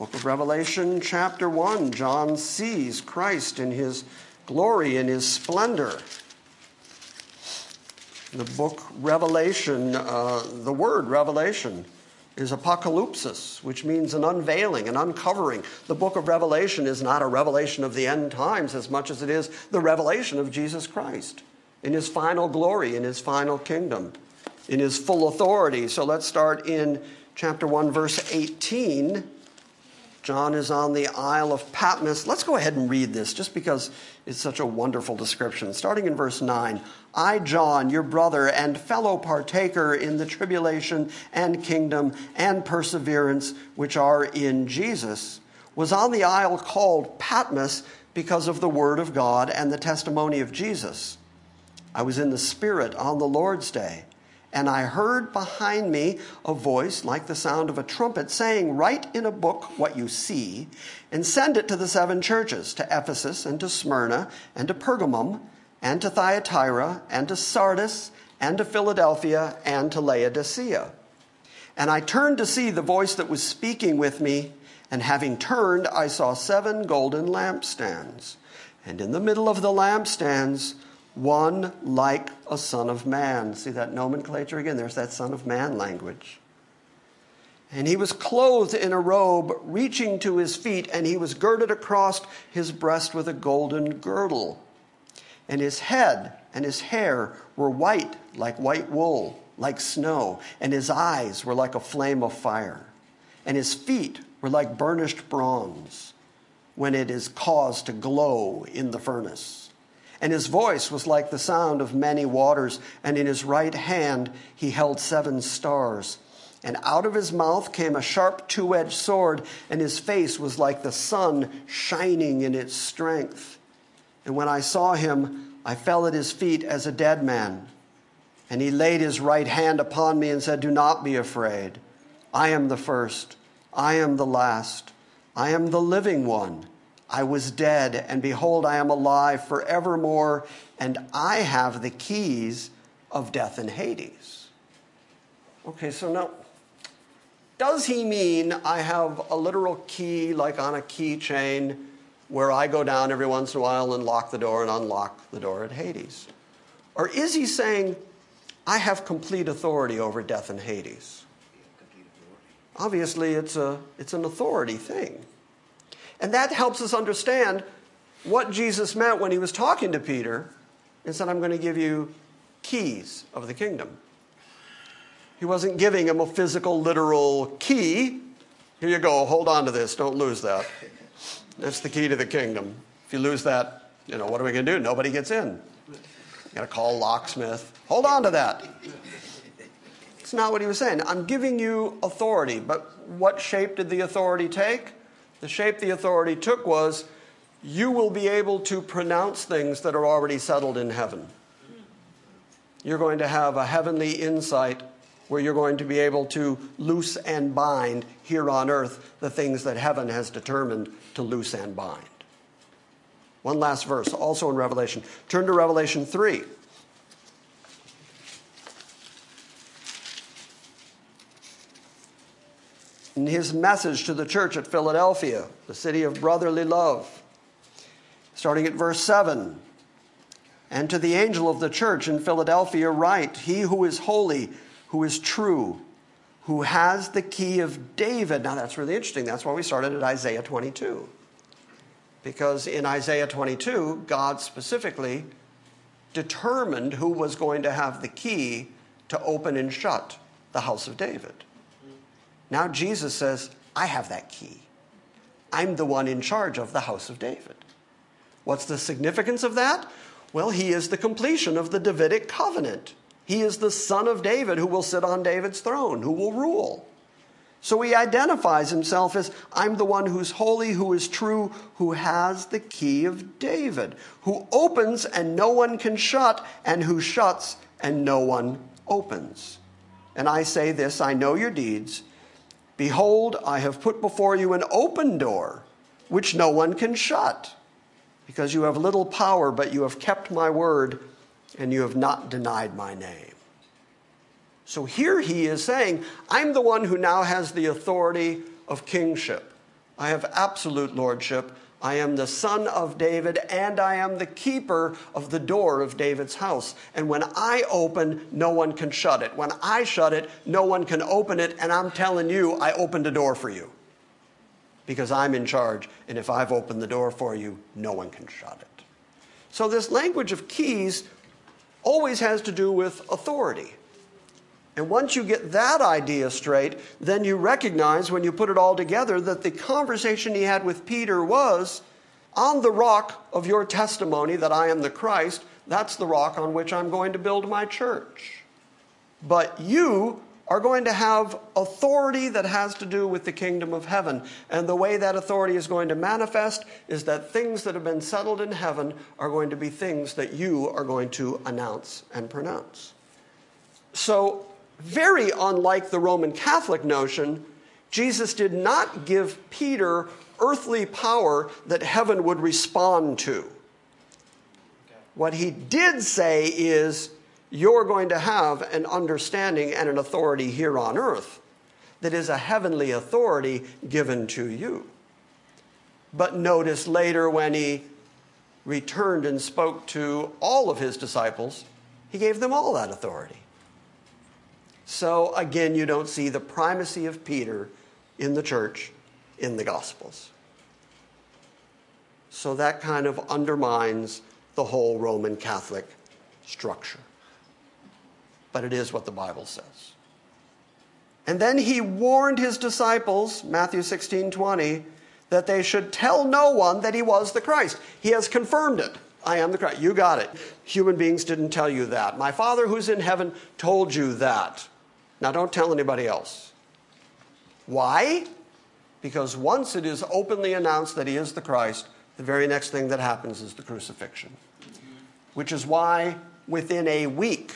Book of Revelation, chapter 1, John sees Christ in his glory, in his splendor. The book Revelation, uh, the word Revelation, is apocalypsis, which means an unveiling, an uncovering. The book of Revelation is not a revelation of the end times as much as it is the revelation of Jesus Christ in his final glory, in his final kingdom, in his full authority. So let's start in chapter 1, verse 18. John is on the Isle of Patmos. Let's go ahead and read this just because it's such a wonderful description. Starting in verse 9 I, John, your brother and fellow partaker in the tribulation and kingdom and perseverance which are in Jesus, was on the isle called Patmos because of the word of God and the testimony of Jesus. I was in the Spirit on the Lord's day and I heard behind me a voice like the sound of a trumpet saying, Write in a book what you see, and send it to the seven churches to Ephesus, and to Smyrna, and to Pergamum, and to Thyatira, and to Sardis, and to Philadelphia, and to Laodicea. And I turned to see the voice that was speaking with me, and having turned, I saw seven golden lampstands. And in the middle of the lampstands, one like a son of man. See that nomenclature again? There's that son of man language. And he was clothed in a robe reaching to his feet, and he was girded across his breast with a golden girdle. And his head and his hair were white like white wool, like snow, and his eyes were like a flame of fire. And his feet were like burnished bronze when it is caused to glow in the furnace and his voice was like the sound of many waters, and in his right hand he held seven stars. And out of his mouth came a sharp two edged sword, and his face was like the sun shining in its strength. And when I saw him, I fell at his feet as a dead man. And he laid his right hand upon me and said, Do not be afraid. I am the first, I am the last, I am the living one. I was dead, and behold, I am alive forevermore, and I have the keys of death and Hades. Okay, so now, does he mean I have a literal key like on a keychain where I go down every once in a while and lock the door and unlock the door at Hades? Or is he saying I have complete authority over death and Hades? Obviously, it's, a, it's an authority thing. And that helps us understand what Jesus meant when he was talking to Peter and said, I'm going to give you keys of the kingdom. He wasn't giving him a physical, literal key. Here you go, hold on to this, don't lose that. That's the key to the kingdom. If you lose that, you know, what are we going to do? Nobody gets in. You got to call locksmith. Hold on to that. It's not what he was saying. I'm giving you authority, but what shape did the authority take? The shape the authority took was you will be able to pronounce things that are already settled in heaven. You're going to have a heavenly insight where you're going to be able to loose and bind here on earth the things that heaven has determined to loose and bind. One last verse, also in Revelation. Turn to Revelation 3. In his message to the church at Philadelphia, the city of brotherly love, starting at verse 7 And to the angel of the church in Philadelphia, write, He who is holy, who is true, who has the key of David. Now that's really interesting. That's why we started at Isaiah 22 because in Isaiah 22, God specifically determined who was going to have the key to open and shut the house of David. Now Jesus says, I have that key. I'm the one in charge of the house of David. What's the significance of that? Well, he is the completion of the Davidic covenant. He is the son of David who will sit on David's throne, who will rule. So he identifies himself as I'm the one who's holy, who is true, who has the key of David, who opens and no one can shut, and who shuts and no one opens. And I say this I know your deeds. Behold, I have put before you an open door, which no one can shut, because you have little power, but you have kept my word, and you have not denied my name. So here he is saying, I'm the one who now has the authority of kingship. I have absolute lordship. I am the son of David, and I am the keeper of the door of David's house. And when I open, no one can shut it. When I shut it, no one can open it. And I'm telling you, I opened a door for you because I'm in charge. And if I've opened the door for you, no one can shut it. So, this language of keys always has to do with authority. And once you get that idea straight, then you recognize when you put it all together that the conversation he had with Peter was on the rock of your testimony that I am the Christ, that's the rock on which I'm going to build my church. But you are going to have authority that has to do with the kingdom of heaven. And the way that authority is going to manifest is that things that have been settled in heaven are going to be things that you are going to announce and pronounce. So very unlike the Roman Catholic notion, Jesus did not give Peter earthly power that heaven would respond to. What he did say is, you're going to have an understanding and an authority here on earth that is a heavenly authority given to you. But notice later when he returned and spoke to all of his disciples, he gave them all that authority. So again, you don't see the primacy of Peter in the church in the Gospels. So that kind of undermines the whole Roman Catholic structure. But it is what the Bible says. And then he warned his disciples, Matthew 16 20, that they should tell no one that he was the Christ. He has confirmed it. I am the Christ. You got it. Human beings didn't tell you that. My Father who's in heaven told you that. Now, don't tell anybody else. Why? Because once it is openly announced that he is the Christ, the very next thing that happens is the crucifixion. Which is why within a week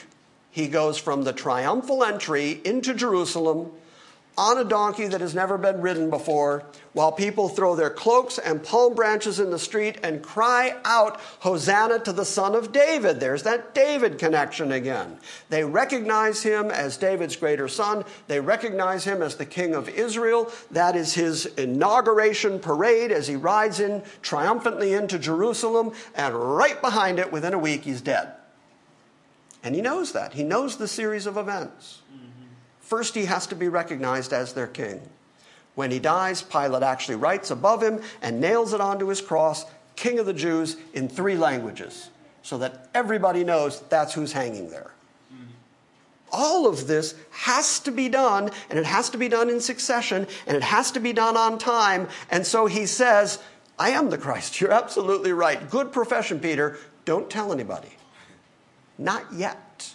he goes from the triumphal entry into Jerusalem on a donkey that has never been ridden before, while people throw their cloaks and palm branches in the street and cry out, Hosanna to the Son of David. There's that David connection again. They recognize him as David's greater son. They recognize him as the King of Israel. That is his inauguration parade as he rides in triumphantly into Jerusalem, and right behind it, within a week, he's dead. And he knows that. He knows the series of events. First, he has to be recognized as their king. When he dies, Pilate actually writes above him and nails it onto his cross, King of the Jews, in three languages, so that everybody knows that's who's hanging there. All of this has to be done, and it has to be done in succession, and it has to be done on time. And so he says, I am the Christ. You're absolutely right. Good profession, Peter. Don't tell anybody. Not yet.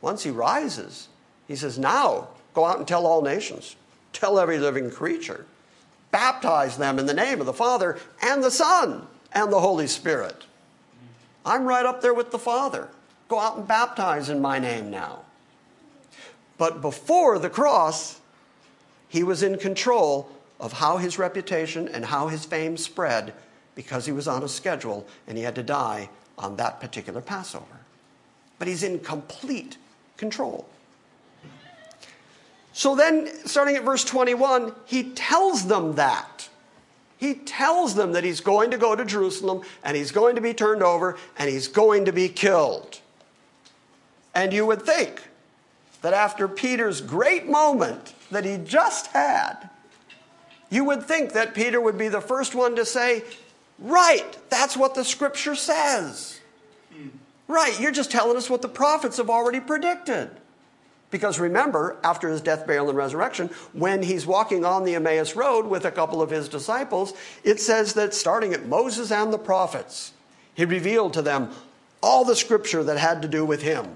Once he rises, He says, Now go out and tell all nations, tell every living creature, baptize them in the name of the Father and the Son and the Holy Spirit. I'm right up there with the Father. Go out and baptize in my name now. But before the cross, he was in control of how his reputation and how his fame spread because he was on a schedule and he had to die on that particular Passover. But he's in complete control. So then, starting at verse 21, he tells them that. He tells them that he's going to go to Jerusalem and he's going to be turned over and he's going to be killed. And you would think that after Peter's great moment that he just had, you would think that Peter would be the first one to say, Right, that's what the scripture says. Right, you're just telling us what the prophets have already predicted. Because remember, after his death, burial, and resurrection, when he's walking on the Emmaus Road with a couple of his disciples, it says that starting at Moses and the prophets, he revealed to them all the scripture that had to do with him.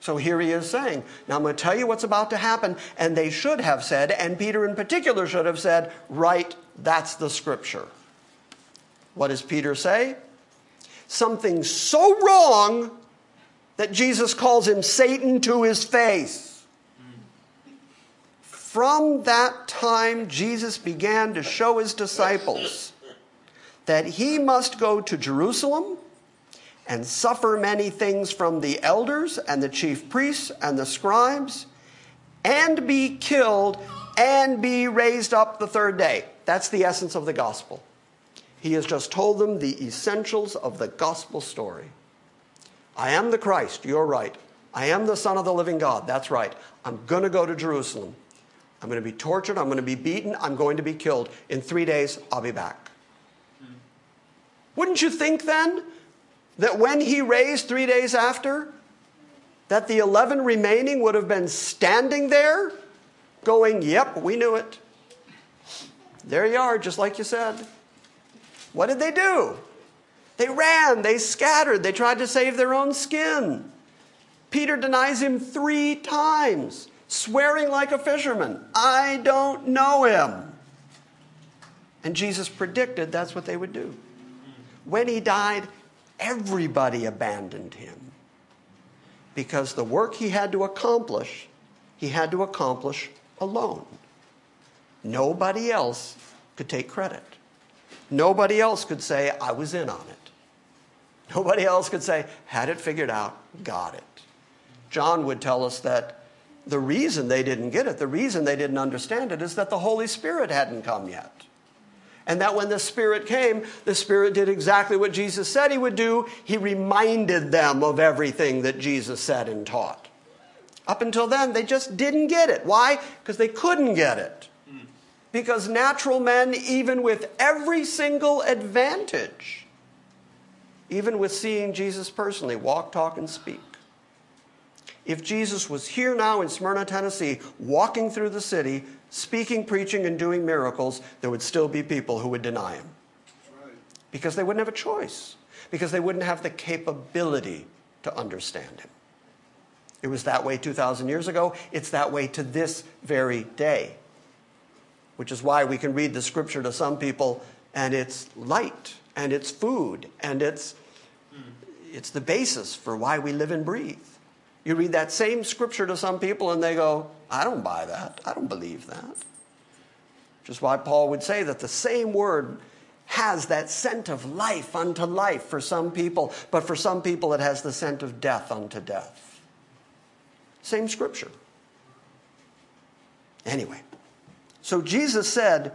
So here he is saying, Now I'm going to tell you what's about to happen. And they should have said, and Peter in particular should have said, Right, that's the scripture. What does Peter say? Something so wrong that Jesus calls him Satan to his face. From that time, Jesus began to show his disciples that he must go to Jerusalem and suffer many things from the elders and the chief priests and the scribes and be killed and be raised up the third day. That's the essence of the gospel. He has just told them the essentials of the gospel story. I am the Christ, you're right. I am the Son of the living God, that's right. I'm going to go to Jerusalem. I'm going to be tortured, I'm going to be beaten, I'm going to be killed. In three days, I'll be back. Wouldn't you think then that when he raised three days after, that the 11 remaining would have been standing there going, Yep, we knew it. There you are, just like you said. What did they do? They ran, they scattered, they tried to save their own skin. Peter denies him three times, swearing like a fisherman, I don't know him. And Jesus predicted that's what they would do. When he died, everybody abandoned him because the work he had to accomplish, he had to accomplish alone. Nobody else could take credit. Nobody else could say, I was in on it. Nobody else could say, had it figured out, got it. John would tell us that the reason they didn't get it, the reason they didn't understand it, is that the Holy Spirit hadn't come yet. And that when the Spirit came, the Spirit did exactly what Jesus said He would do. He reminded them of everything that Jesus said and taught. Up until then, they just didn't get it. Why? Because they couldn't get it. Hmm. Because natural men, even with every single advantage, even with seeing Jesus personally, walk, talk, and speak. If Jesus was here now in Smyrna, Tennessee, walking through the city, speaking, preaching, and doing miracles, there would still be people who would deny him. Because they wouldn't have a choice, because they wouldn't have the capability to understand him. It was that way 2,000 years ago. It's that way to this very day which is why we can read the scripture to some people and it's light and it's food and it's it's the basis for why we live and breathe. You read that same scripture to some people and they go, I don't buy that. I don't believe that. Which is why Paul would say that the same word has that scent of life unto life for some people, but for some people it has the scent of death unto death. Same scripture. Anyway, so Jesus said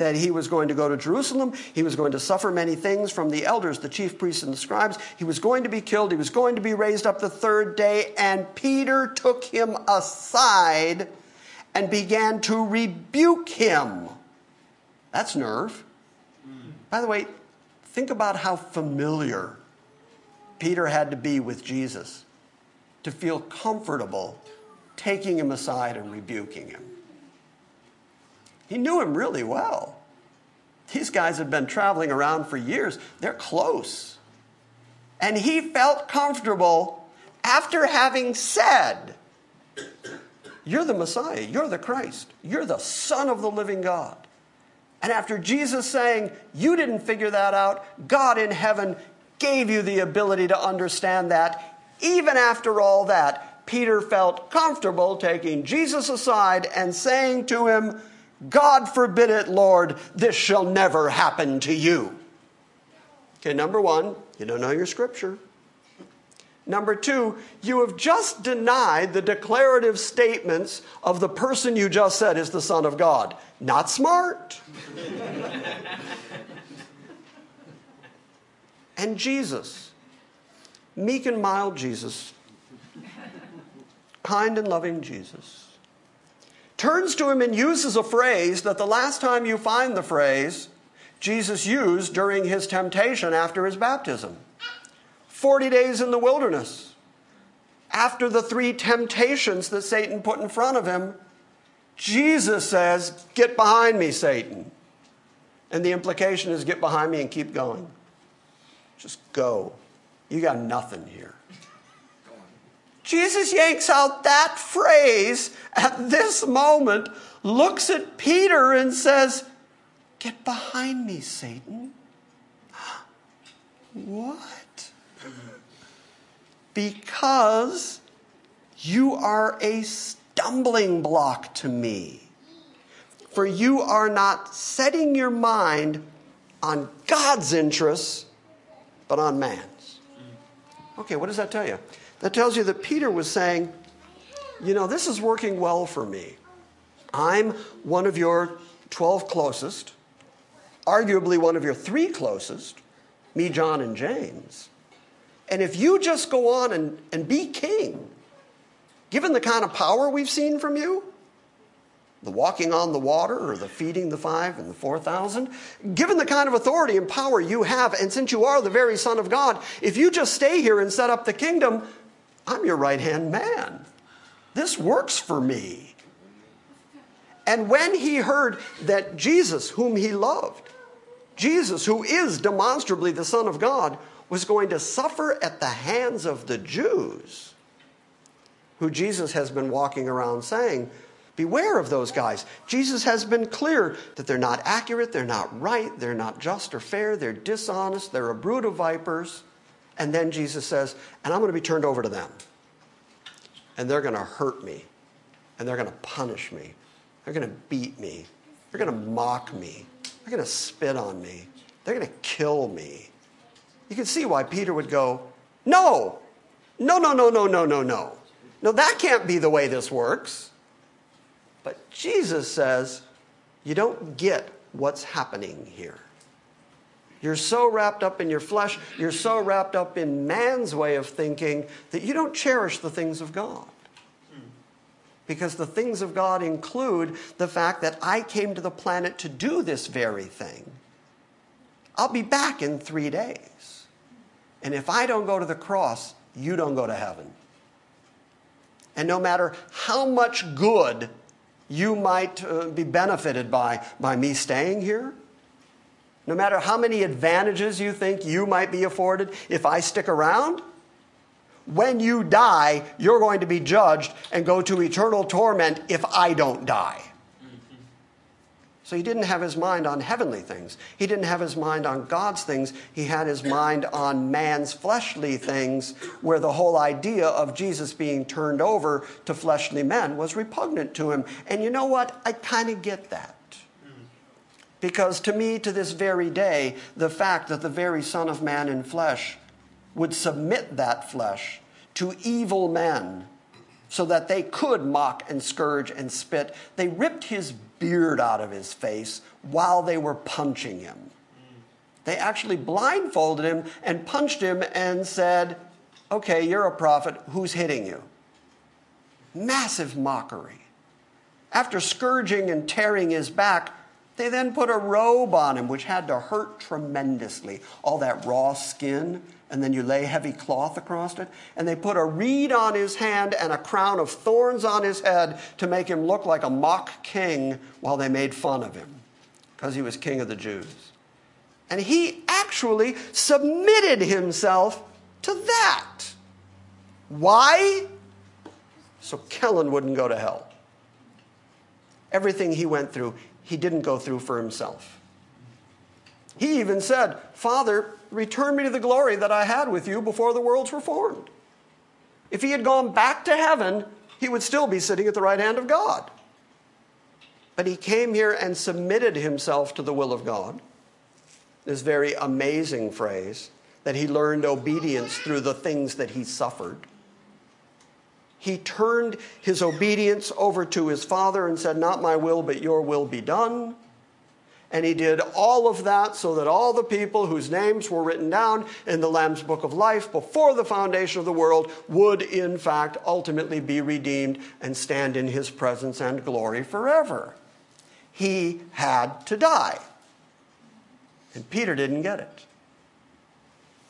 that he was going to go to Jerusalem. He was going to suffer many things from the elders, the chief priests, and the scribes. He was going to be killed. He was going to be raised up the third day. And Peter took him aside and began to rebuke him. That's nerve. By the way, think about how familiar Peter had to be with Jesus to feel comfortable taking him aside and rebuking him. He knew him really well. These guys had been traveling around for years, they're close. And he felt comfortable after having said You're the Messiah. You're the Christ. You're the Son of the living God. And after Jesus saying, You didn't figure that out, God in heaven gave you the ability to understand that. Even after all that, Peter felt comfortable taking Jesus aside and saying to him, God forbid it, Lord, this shall never happen to you. Okay, number one, you don't know your scripture. Number two, you have just denied the declarative statements of the person you just said is the Son of God. Not smart. and Jesus, meek and mild Jesus, kind and loving Jesus, turns to him and uses a phrase that the last time you find the phrase, Jesus used during his temptation after his baptism 40 days in the wilderness. After the three temptations that Satan put in front of him, Jesus says, Get behind me, Satan. And the implication is, Get behind me and keep going. Just go. You got nothing here. Jesus yanks out that phrase at this moment, looks at Peter, and says, Get behind me, Satan. What? Because you are a stumbling block to me. For you are not setting your mind on God's interests, but on man's. Okay, what does that tell you? That tells you that Peter was saying, you know, this is working well for me. I'm one of your 12 closest, arguably one of your three closest, me, John, and James. And if you just go on and, and be king, given the kind of power we've seen from you, the walking on the water or the feeding the five and the 4,000, given the kind of authority and power you have, and since you are the very Son of God, if you just stay here and set up the kingdom, I'm your right hand man. This works for me. And when he heard that Jesus, whom he loved, Jesus, who is demonstrably the Son of God, was going to suffer at the hands of the Jews, who Jesus has been walking around saying, Beware of those guys. Jesus has been clear that they're not accurate, they're not right, they're not just or fair, they're dishonest, they're a brood of vipers. And then Jesus says, And I'm going to be turned over to them. And they're going to hurt me, and they're going to punish me, they're going to beat me, they're going to mock me, they're going to spit on me, they're going to kill me. You can see why Peter would go, No, no, no, no, no, no, no, no. No, that can't be the way this works. But Jesus says, you don't get what's happening here. You're so wrapped up in your flesh, you're so wrapped up in man's way of thinking that you don't cherish the things of God. Because the things of God include the fact that I came to the planet to do this very thing. I'll be back in three days. And if I don't go to the cross, you don't go to heaven. And no matter how much good you might uh, be benefited by, by me staying here. No matter how many advantages you think you might be afforded if I stick around, when you die, you're going to be judged and go to eternal torment if I don't die. So he didn't have his mind on heavenly things. He didn't have his mind on God's things. He had his mind on man's fleshly things, where the whole idea of Jesus being turned over to fleshly men was repugnant to him. And you know what? I kind of get that. Because to me, to this very day, the fact that the very Son of Man in flesh would submit that flesh to evil men so that they could mock and scourge and spit, they ripped his beard out of his face while they were punching him. They actually blindfolded him and punched him and said, Okay, you're a prophet. Who's hitting you? Massive mockery. After scourging and tearing his back, they then put a robe on him, which had to hurt tremendously. All that raw skin, and then you lay heavy cloth across it. And they put a reed on his hand and a crown of thorns on his head to make him look like a mock king while they made fun of him because he was king of the Jews. And he actually submitted himself to that. Why? so Kellen wouldn't go to hell. Everything he went through, he didn't go through for himself. He even said, Father, return me to the glory that I had with you before the worlds were formed. If he had gone back to heaven, he would still be sitting at the right hand of God. But he came here and submitted himself to the will of God. This very amazing phrase that he learned obedience through the things that he suffered. He turned his obedience over to his Father and said, Not my will, but your will be done. And he did all of that so that all the people whose names were written down in the Lamb's Book of Life before the foundation of the world would, in fact, ultimately be redeemed and stand in his presence and glory forever. He had to die. And Peter didn't get it.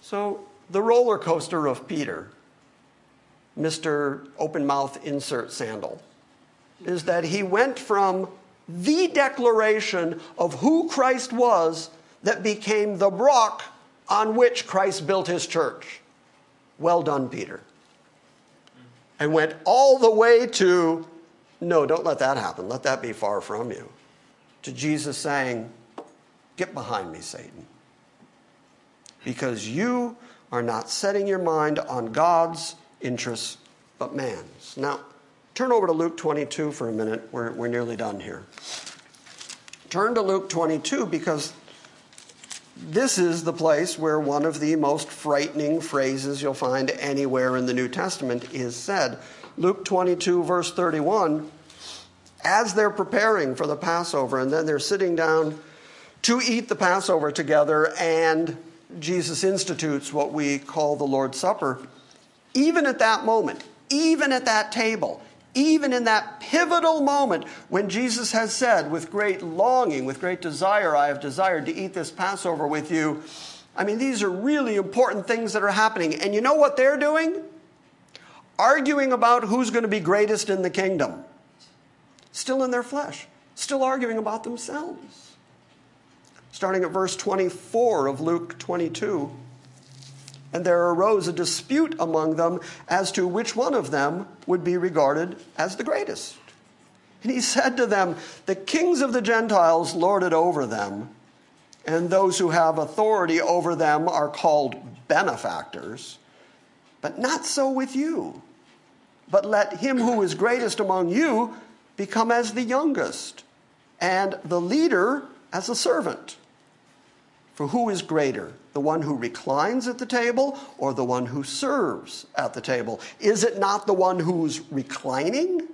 So, the roller coaster of Peter, Mr. Open Mouth Insert Sandal, is that he went from the declaration of who Christ was that became the rock on which Christ built his church. Well done, Peter. And went all the way to, no, don't let that happen. Let that be far from you. To Jesus saying, Get behind me, Satan. Because you are not setting your mind on God's interests, but man's. Now, Turn over to Luke 22 for a minute. We're, we're nearly done here. Turn to Luke 22 because this is the place where one of the most frightening phrases you'll find anywhere in the New Testament is said. Luke 22, verse 31, as they're preparing for the Passover, and then they're sitting down to eat the Passover together, and Jesus institutes what we call the Lord's Supper. Even at that moment, even at that table, even in that pivotal moment when Jesus has said, with great longing, with great desire, I have desired to eat this Passover with you. I mean, these are really important things that are happening. And you know what they're doing? Arguing about who's going to be greatest in the kingdom. Still in their flesh, still arguing about themselves. Starting at verse 24 of Luke 22. And there arose a dispute among them as to which one of them would be regarded as the greatest. And he said to them, The kings of the Gentiles lord it over them, and those who have authority over them are called benefactors. But not so with you. But let him who is greatest among you become as the youngest, and the leader as a servant. For who is greater, the one who reclines at the table or the one who serves at the table? Is it not the one who's reclining?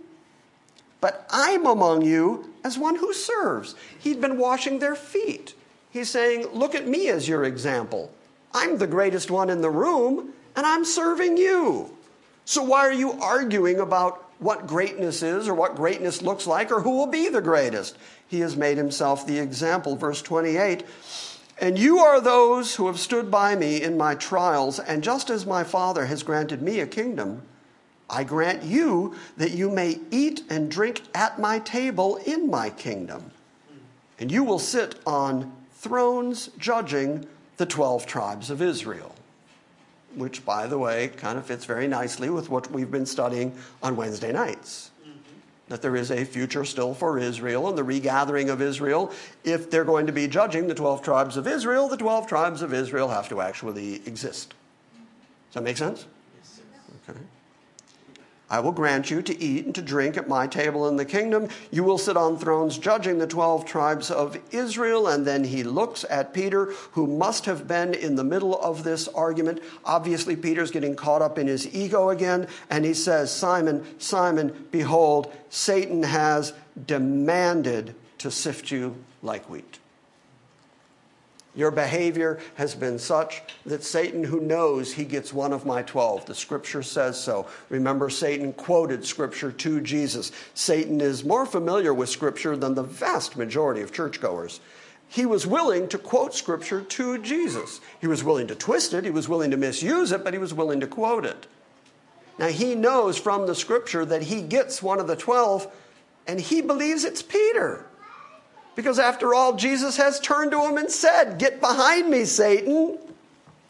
But I'm among you as one who serves. He'd been washing their feet. He's saying, Look at me as your example. I'm the greatest one in the room, and I'm serving you. So why are you arguing about what greatness is or what greatness looks like or who will be the greatest? He has made himself the example. Verse 28 and you are those who have stood by me in my trials, and just as my Father has granted me a kingdom, I grant you that you may eat and drink at my table in my kingdom. And you will sit on thrones judging the 12 tribes of Israel. Which, by the way, kind of fits very nicely with what we've been studying on Wednesday nights that there is a future still for Israel and the regathering of Israel. If they're going to be judging the 12 tribes of Israel, the 12 tribes of Israel have to actually exist. Does that make sense? I will grant you to eat and to drink at my table in the kingdom. You will sit on thrones judging the 12 tribes of Israel. And then he looks at Peter, who must have been in the middle of this argument. Obviously, Peter's getting caught up in his ego again. And he says, Simon, Simon, behold, Satan has demanded to sift you like wheat. Your behavior has been such that Satan, who knows he gets one of my 12, the scripture says so. Remember, Satan quoted scripture to Jesus. Satan is more familiar with scripture than the vast majority of churchgoers. He was willing to quote scripture to Jesus. He was willing to twist it, he was willing to misuse it, but he was willing to quote it. Now, he knows from the scripture that he gets one of the 12, and he believes it's Peter. Because after all, Jesus has turned to him and said, Get behind me, Satan.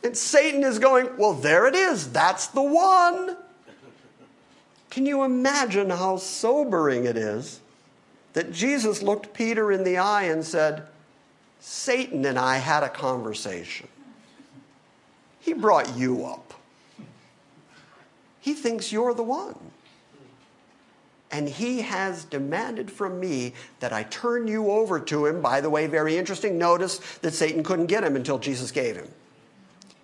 And Satan is going, Well, there it is. That's the one. Can you imagine how sobering it is that Jesus looked Peter in the eye and said, Satan and I had a conversation. He brought you up. He thinks you're the one. And he has demanded from me that I turn you over to him. By the way, very interesting. Notice that Satan couldn't get him until Jesus gave him.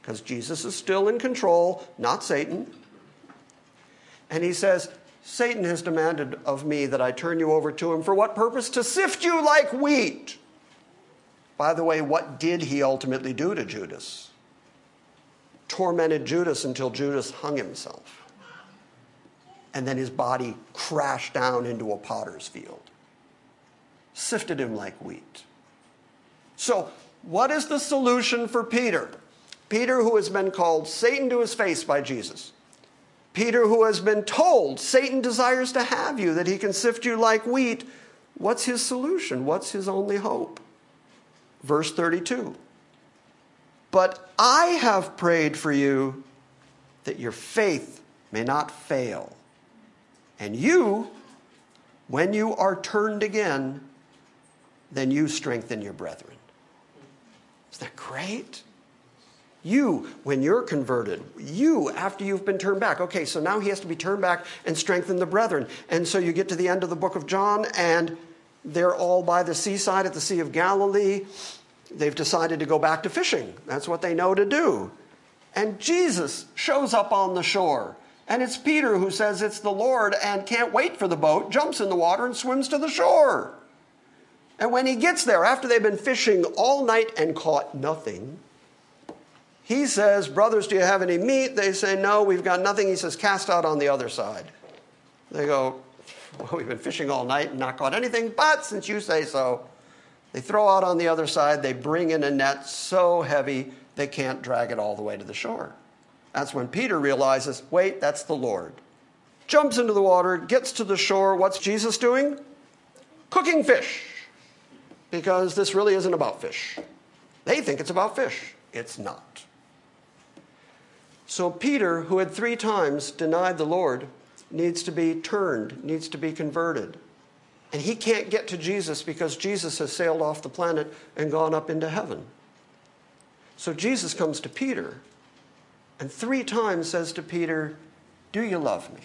Because Jesus is still in control, not Satan. And he says, Satan has demanded of me that I turn you over to him. For what purpose? To sift you like wheat. By the way, what did he ultimately do to Judas? Tormented Judas until Judas hung himself and then his body crashed down into a potter's field. Sifted him like wheat. So, what is the solution for Peter? Peter, who has been called Satan to his face by Jesus. Peter, who has been told Satan desires to have you, that he can sift you like wheat. What's his solution? What's his only hope? Verse 32 But I have prayed for you that your faith may not fail. And you, when you are turned again, then you strengthen your brethren. Isn't that great? You, when you're converted, you, after you've been turned back. Okay, so now he has to be turned back and strengthen the brethren. And so you get to the end of the book of John, and they're all by the seaside at the Sea of Galilee. They've decided to go back to fishing. That's what they know to do. And Jesus shows up on the shore. And it's Peter who says it's the Lord and can't wait for the boat, jumps in the water, and swims to the shore. And when he gets there, after they've been fishing all night and caught nothing, he says, Brothers, do you have any meat? They say, No, we've got nothing. He says, Cast out on the other side. They go, Well, we've been fishing all night and not caught anything, but since you say so, they throw out on the other side. They bring in a net so heavy they can't drag it all the way to the shore. That's when Peter realizes, wait, that's the Lord. Jumps into the water, gets to the shore. What's Jesus doing? Cooking fish. Because this really isn't about fish. They think it's about fish. It's not. So Peter, who had three times denied the Lord, needs to be turned, needs to be converted. And he can't get to Jesus because Jesus has sailed off the planet and gone up into heaven. So Jesus comes to Peter and three times says to Peter, Do you love me?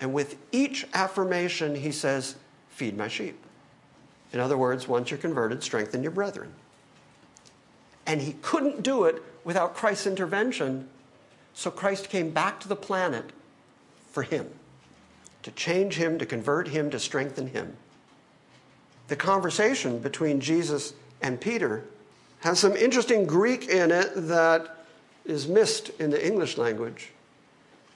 And with each affirmation, he says, Feed my sheep. In other words, once you're converted, strengthen your brethren. And he couldn't do it without Christ's intervention, so Christ came back to the planet for him, to change him, to convert him, to strengthen him. The conversation between Jesus and Peter has some interesting Greek in it that is missed in the English language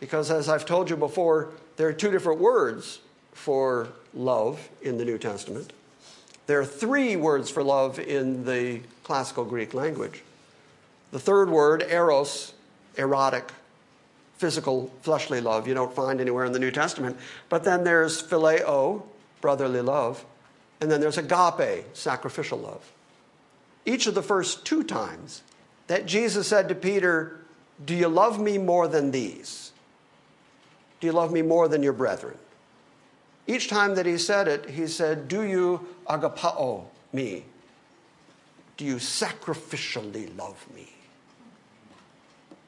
because, as I've told you before, there are two different words for love in the New Testament. There are three words for love in the classical Greek language. The third word, eros, erotic, physical, fleshly love, you don't find anywhere in the New Testament. But then there's phileo, brotherly love, and then there's agape, sacrificial love. Each of the first two times that Jesus said to Peter, Do you love me more than these? Do you love me more than your brethren? Each time that he said it, he said, Do you agapao me? Do you sacrificially love me?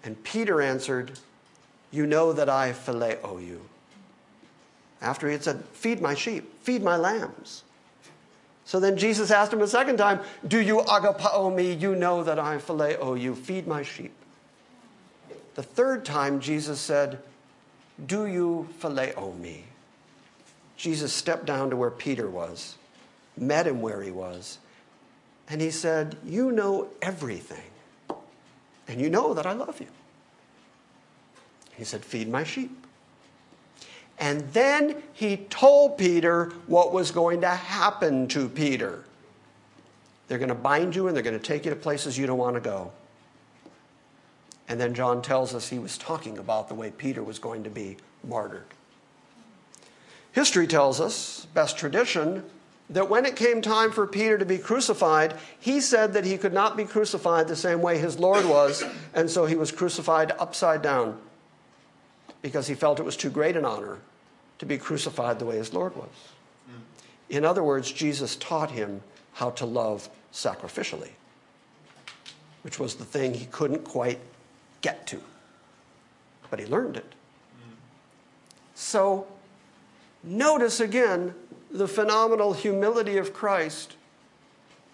And Peter answered, You know that I phileo you. After he had said, Feed my sheep, feed my lambs. So then Jesus asked him a second time, Do you agapao me? You know that I phileo you. Feed my sheep. The third time, Jesus said, Do you phileo me? Jesus stepped down to where Peter was, met him where he was, and he said, You know everything, and you know that I love you. He said, Feed my sheep. And then he told Peter what was going to happen to Peter. They're going to bind you and they're going to take you to places you don't want to go. And then John tells us he was talking about the way Peter was going to be martyred. History tells us, best tradition, that when it came time for Peter to be crucified, he said that he could not be crucified the same way his Lord was, and so he was crucified upside down because he felt it was too great an honor to be crucified the way his Lord was. Mm. In other words, Jesus taught him how to love sacrificially, which was the thing he couldn't quite get to. But he learned it. Mm. So, notice again the phenomenal humility of Christ,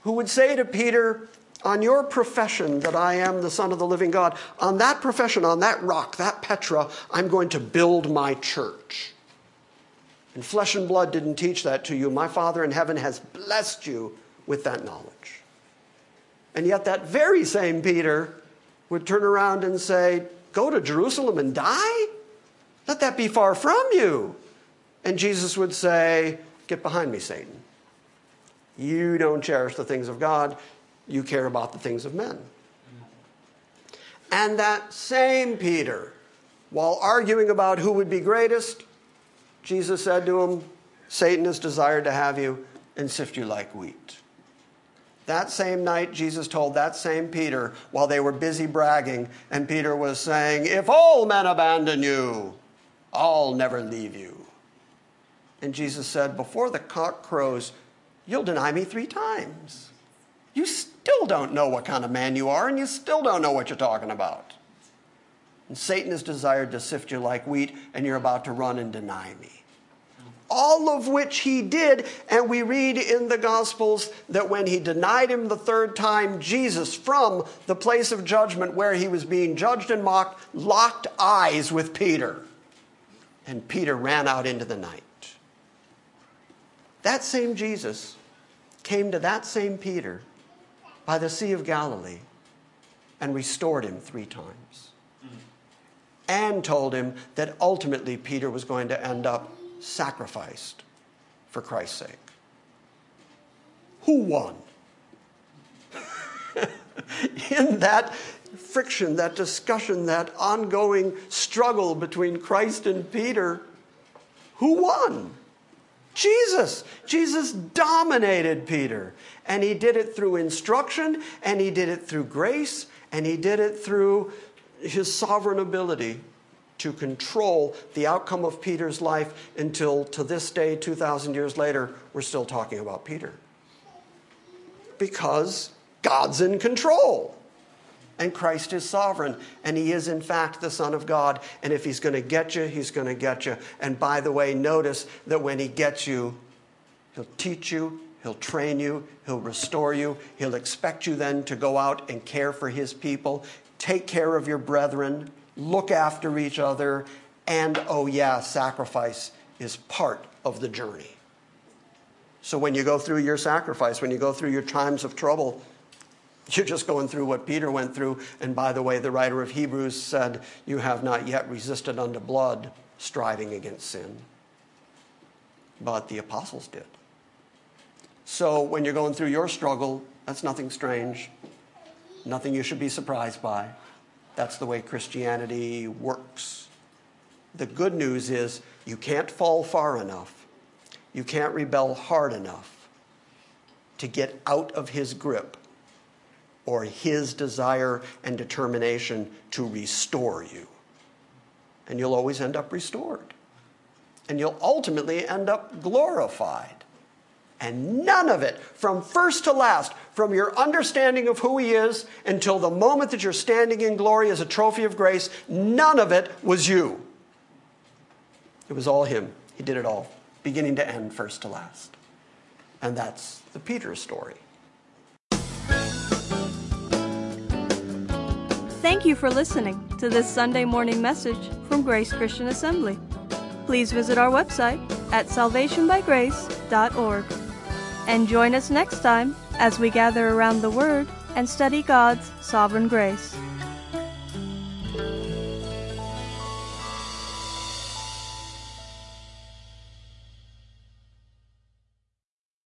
who would say to Peter, On your profession that I am the Son of the living God, on that profession, on that rock, that Petra, I'm going to build my church. And flesh and blood didn't teach that to you. My Father in heaven has blessed you with that knowledge. And yet, that very same Peter would turn around and say, Go to Jerusalem and die? Let that be far from you. And Jesus would say, Get behind me, Satan. You don't cherish the things of God, you care about the things of men. And that same Peter, while arguing about who would be greatest, Jesus said to him, Satan has desired to have you and sift you like wheat. That same night, Jesus told that same Peter while they were busy bragging, and Peter was saying, If all men abandon you, I'll never leave you. And Jesus said, Before the cock crows, you'll deny me three times. You still don't know what kind of man you are, and you still don't know what you're talking about. And Satan has desired to sift you like wheat, and you're about to run and deny me. All of which he did, and we read in the Gospels that when he denied him the third time, Jesus, from the place of judgment where he was being judged and mocked, locked eyes with Peter. And Peter ran out into the night. That same Jesus came to that same Peter by the Sea of Galilee and restored him three times. And told him that ultimately Peter was going to end up sacrificed for Christ's sake. Who won? In that friction, that discussion, that ongoing struggle between Christ and Peter, who won? Jesus. Jesus dominated Peter. And he did it through instruction, and he did it through grace, and he did it through his sovereign ability to control the outcome of Peter's life until to this day, 2,000 years later, we're still talking about Peter. Because God's in control. And Christ is sovereign, and He is, in fact, the Son of God. And if He's going to get you, He's going to get you. And by the way, notice that when He gets you, He'll teach you, He'll train you, He'll restore you, He'll expect you then to go out and care for His people, take care of your brethren, look after each other, and oh, yeah, sacrifice is part of the journey. So when you go through your sacrifice, when you go through your times of trouble, you're just going through what Peter went through. And by the way, the writer of Hebrews said, You have not yet resisted unto blood, striving against sin. But the apostles did. So when you're going through your struggle, that's nothing strange, nothing you should be surprised by. That's the way Christianity works. The good news is you can't fall far enough, you can't rebel hard enough to get out of his grip or his desire and determination to restore you. And you'll always end up restored. And you'll ultimately end up glorified. And none of it, from first to last, from your understanding of who He is until the moment that you're standing in glory as a trophy of grace, none of it was you. It was all Him. He did it all, beginning to end, first to last. And that's the Peter story. Thank you for listening to this Sunday morning message from Grace Christian Assembly. Please visit our website at salvationbygrace.org and join us next time as we gather around the Word and study God's sovereign grace.